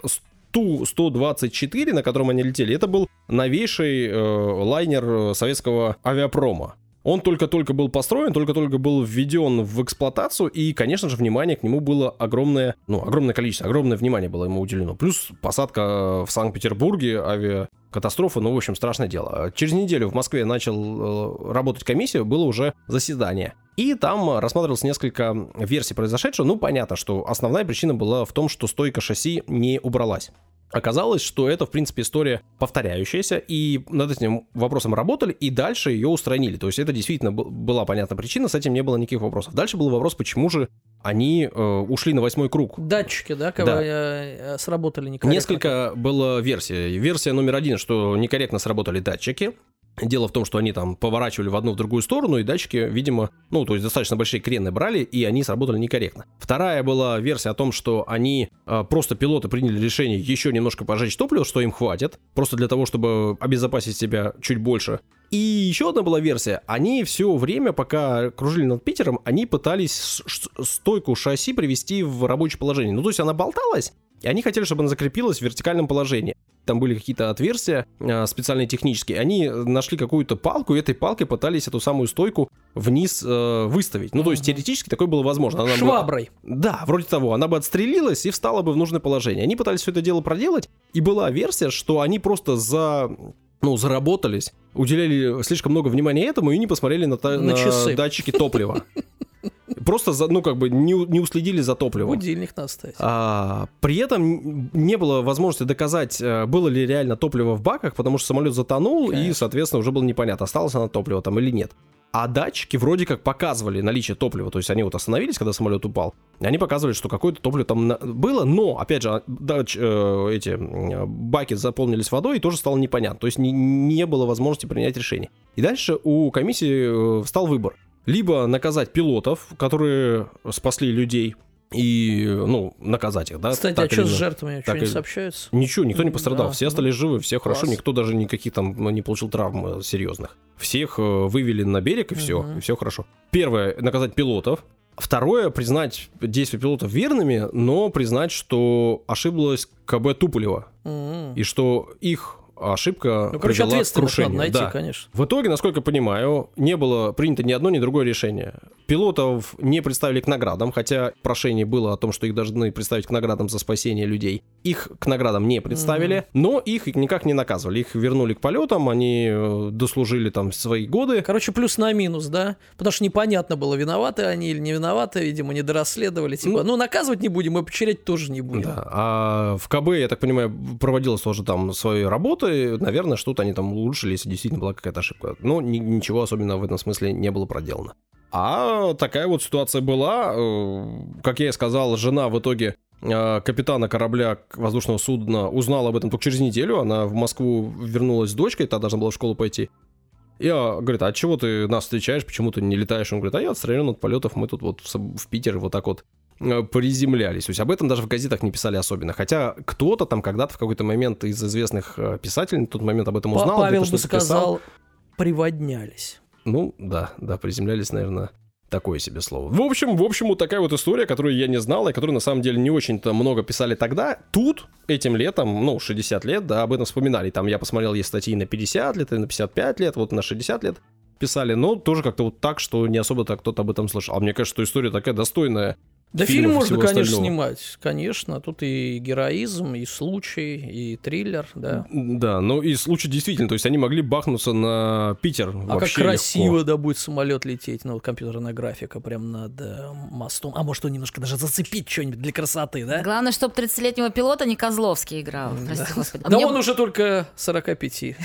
Ту-124, на котором они летели, это был новейший э, лайнер э, советского авиапрома. Он только-только был построен, только-только был введен в эксплуатацию, и, конечно же, внимание к нему было огромное, ну, огромное количество, огромное внимание было ему уделено. Плюс посадка э, в Санкт-Петербурге, авиакатастрофа, ну, в общем, страшное дело. Через неделю в Москве начал э, работать комиссия, было уже заседание. И там рассматривалось несколько версий произошедшего. Ну, понятно, что основная причина была в том, что стойка шасси не убралась. Оказалось, что это, в принципе, история повторяющаяся, и над этим вопросом работали, и дальше ее устранили. То есть это действительно была понятная причина, с этим не было никаких вопросов. Дальше был вопрос, почему же они э, ушли на восьмой круг. Датчики, да, как Да. э, сработали некорректно. Несколько было версий. Версия номер один, что некорректно сработали датчики. Дело в том, что они там поворачивали в одну в другую сторону, и датчики, видимо, ну, то есть достаточно большие крены брали, и они сработали некорректно. Вторая была версия о том, что они, э, просто пилоты приняли решение еще немножко пожечь топливо, что им хватит, просто для того, чтобы обезопасить себя чуть больше. И еще одна была версия. Они все время, пока кружили над Питером, они пытались стойку шасси привести в рабочее положение. Ну, то есть она болталась, и они хотели, чтобы она закрепилась в вертикальном положении. Там были какие-то отверстия э, специальные технические. Они нашли какую-то палку, и этой палкой пытались эту самую стойку вниз э, выставить. Ну, то есть теоретически такое было возможно. Она бы- Шваброй. да, вроде того. Она бы отстрелилась и встала бы в нужное положение. Они пытались все это дело проделать, и была версия, что они просто за ну, заработались, уделяли слишком много внимания этому и не посмотрели на, та- На на часы. датчики топлива. Просто, за, ну, как бы не, не уследили за топливом. Будильник надо ставить. А, при этом не было возможности доказать, э, было ли реально топливо в баках, потому что самолет затонул, и, Конечно. соответственно, уже было непонятно, осталось оно топливо там или нет. А датчики вроде как показывали наличие топлива, то есть они вот остановились, когда самолет упал, и они показывали, что какое-то топливо там на- было, но, опять же, дач, э, эти баки заполнились водой, и тоже стало непонятно, то есть не, не было возможности принять решение. И дальше у комиссии э, встал выбор. Либо наказать пилотов, которые спасли людей, и, ну, наказать их, да. Кстати, так а что с жертвами? Что, Так не и- сообщаются? Ничего, никто не пострадал, Да, все ну, остались живы, все хорошо, класс. никто даже никаких там ну, не получил травм э, серьезных. Всех э, вывели на берег и все, Мгм. и все хорошо. Первое, наказать пилотов. Второе, признать действия пилотов верными, но признать, что ошиблась КБ Туполева, М. и что их ошибка Ну, короче, привела к надо крушению. найти, Да. конечно. В итоге, насколько я понимаю, не было принято ни одно, ни другое решение. Пилотов не представили к наградам, хотя прошение было о том, что их должны представить к наградам за спасение людей. Их к наградам не представили, но их никак не наказывали. Их вернули к полетам, они э, дослужили там свои годы. Короче, плюс на минус, да? Потому что непонятно было, виноваты они или не виноваты, видимо, не дорасследовали. Типа, ну, наказывать не будем, и потерять тоже не будем. Да. А в КБ, я так понимаю, проводилось тоже там свои работы. Наверное, что-то они там улучшили, если действительно была какая-то ошибка. Но ни- ничего особенного в этом смысле не было проделано. А такая вот ситуация была. Э, Как я и сказал, жена в итоге э, капитана корабля воздушного судна узнала об этом только через неделю. Она в Москву вернулась с дочкой, та должна была в школу пойти. Я говорит, а чего ты нас встречаешь, почему ты не летаешь? Он говорит, а я отстранен от полетов, мы тут вот в Питер вот так вот э, приземлялись. То есть об этом даже в газетах не писали особенно. Хотя кто-то там когда-то в какой-то момент из известных э, писателей на тот момент об этом узнал. Павел бы писал. сказал, приводнялись. Ну, да, да, приземлялись, наверное, такое себе слово. В общем, в общем, вот такая вот история, которую я не знал, и которую на самом деле не очень-то много писали тогда. Тут, этим летом, ну, 60 лет, да, об этом вспоминали. Там я посмотрел, есть статьи на 50 лет, и на 55 лет, вот на 60 лет писали, но тоже как-то вот так, что не особо-то кто-то об этом слышал. А мне кажется, что история такая достойная. Да фильм можно, конечно, остального. снимать. Конечно, тут и героизм, и случай, и триллер, да. Да, ну и случай действительно, то есть они могли бахнуться на Питер А как красиво, легко. да, будет самолет лететь, ну, вот компьютерная графика прям над э, мостом. А может, он немножко даже зацепить что-нибудь для красоты, да? Главное, чтобы 30-летнего пилота не Козловский играл. Прости, господи. А Да мне он уже только 45,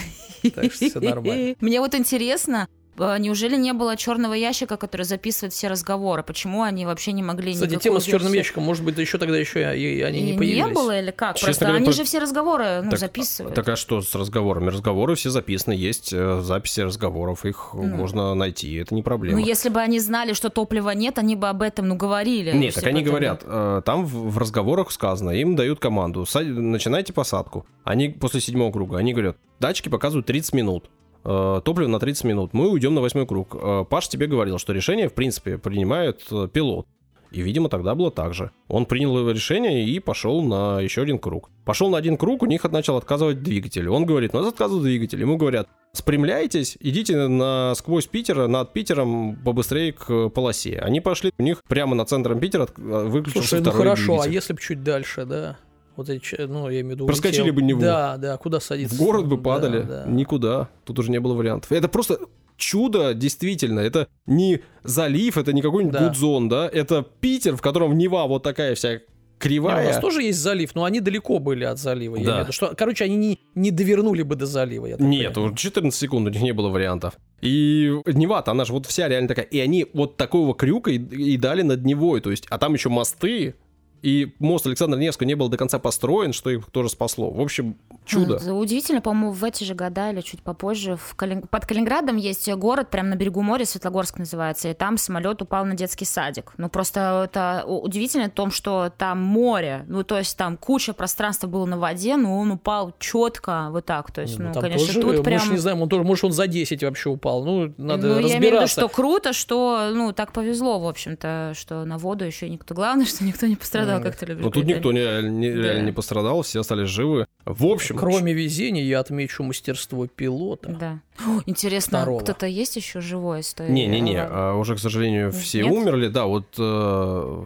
так что все нормально. Мне вот интересно, неужели не было черного ящика, который записывает все разговоры? Почему они вообще не могли Кстати, тема с черным ящиком, может быть, еще тогда еще и они И не появились. было или как? Честно Просто говоря, они по- же все разговоры ну, Так, записывают. Так а что с разговорами? Разговоры все записаны, есть э, записи разговоров, их Ну. можно найти, это не проблема. Ну, если бы они знали, что топлива нет, они бы об этом, ну, говорили. Нет, так они потом, говорят, э, там в, разговорах сказано, им дают команду, «Са- начинайте посадку. Они после седьмого круга, они говорят, датчики показывают 30 минут. Э, Топливо на 30 минут. Мы уйдем на восьмой круг. Э, Паш тебе говорил, что решение, в принципе, принимает э, пилот. И, видимо, тогда было так же. Он принял его решение и пошел на еще один круг. Пошел на один круг, у них начал отказывать двигатель. Он говорит, у нас отказывают двигатель. Ему говорят, спрямляйтесь, идите на, сквозь Питера, над Питером побыстрее к полосе. Они пошли, у них прямо над центром Питера выключился Слушай, ну второй хорошо, а двигатель. если бы чуть дальше, да? Вот эти, ну, я имею в виду... Проскочили улетел. бы него. Да, да, куда садиться? В город бы Да, падали, да. никуда. Тут уже не было вариантов. Это просто чудо, действительно. Это не залив, это не какой-нибудь Да. Гудзон, да? Это Питер, в котором Нева вот такая вся Не, у кривая. нас тоже есть залив, но они далеко были от залива. я Да. виду, что, короче, они не, не довернули бы до залива. я Нет, понимаю. уже 14 секунд у них не было вариантов. И Нева-то, она же вот вся реально такая. И они вот такого крюка и, и дали над Невой. То есть, а там еще мосты. И мост Александра Невского не был до конца построен, что их тоже спасло. В общем, чудо. Это Удивительно, по-моему, в эти же года или чуть попозже в Калин- под Калининградом есть город, прямо на берегу моря, Светлогорск называется, и там самолет упал на детский садик. Ну, просто это удивительно в том, что там море, ну, то есть там куча пространства было на воде, но он упал четко вот так. То есть, ну, там конечно, тоже, тут мы прям... ж не знаем, он тоже, может, он за 10 вообще упал. Ну, надо ну, я имею в виду, разбираться. что круто, что, ну, так повезло, в общем-то, что на воду еще никто. Главное, что никто не пострадал, Мгм. как ты любишь Но тут говорить, никто не, не- Да. реально не пострадал, все остались живы. В общем, Кроме везения, я отмечу мастерство пилота. Да. О, интересно, Второго. кто-то есть еще живой из той Не-не-не, а уже, к сожалению, все Нет? умерли. Да, вот э,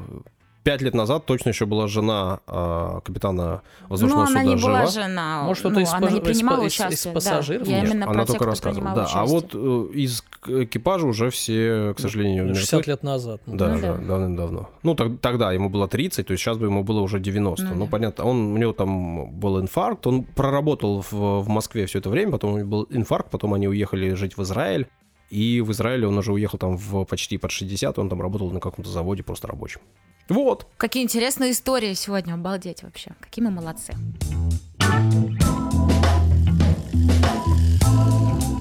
пять лет назад точно еще была жена э, капитана Ну, воздушного она суда не была жива. жена. Может, ну, кто-то из она не паж- из принимала па- из- из участие. пассажиров? Да, я именно она про тех, только кто рассказывала. Да, а участие. вот э, из экипажа уже все, к сожалению, мертвы. 60 лет назад. ну, Да, Ну да, да. давным-давно. Ну, так- тогда ему было 30, то есть сейчас бы ему было уже 90. Ну Ну, да. понятно, он, у него там был инфаркт, он проработал в, в Москве все это время, потом у него был инфаркт, потом они уехали жить в Израиль, и в Израиле он уже уехал там в почти под 60, он там работал на каком-то заводе просто рабочим. Вот. Какие интересные истории сегодня, обалдеть вообще. Какие мы молодцы.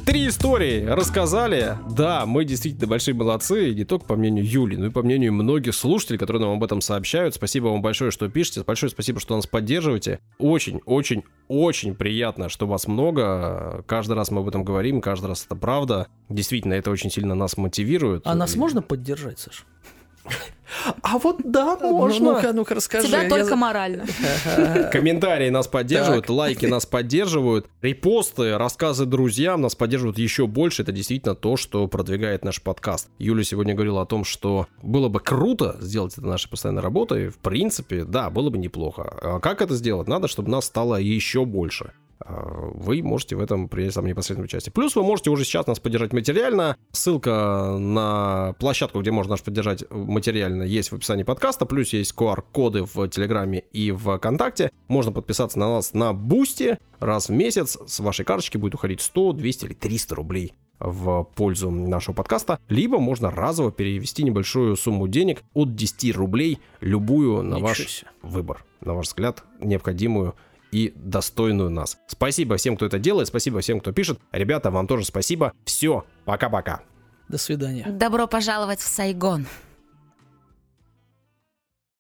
Три истории рассказали. Да, мы действительно большие молодцы, не только по мнению Юли, но и по мнению многих слушателей, которые нам об этом сообщают. Спасибо вам большое, что пишете. Большое спасибо, что нас поддерживаете. Очень, очень, очень приятно, что вас много. Каждый раз мы об этом говорим, каждый раз это правда. Действительно, это очень сильно нас мотивирует. А нас можно поддержать, Саш? А вот да, Ну, можно. Ну-ка, ну-ка, расскажи. Тебя только морально. Комментарии нас поддерживают, Так. лайки нас поддерживают, репосты, рассказы друзьям нас поддерживают еще больше. Это действительно то, что продвигает наш подкаст. Юля сегодня говорила о том, что было бы круто сделать это нашей постоянной работой. В принципе, да, было бы неплохо. А как это сделать? Надо, чтобы нас стало еще больше. А, Вы можете в этом принять самое непосредственное участие. Плюс вы можете уже сейчас нас поддержать материально. Ссылка на площадку, где можно нас поддержать материально, есть в описании подкаста. Плюс есть QR-коды в Телеграме и ВКонтакте. Можно подписаться на нас на Boosty. Раз в месяц с вашей карточки будет уходить 100, 200 или 300 рублей в пользу нашего подкаста, либо можно разово перевести небольшую сумму денег от 10 рублей, любую на Ничего ваш себе. выбор, на ваш взгляд, необходимую и достойную нас. Спасибо всем, кто это делает, спасибо всем, кто пишет. Ребята, вам тоже спасибо. Все, пока-пока. До свидания. Добро пожаловать в Сайгон.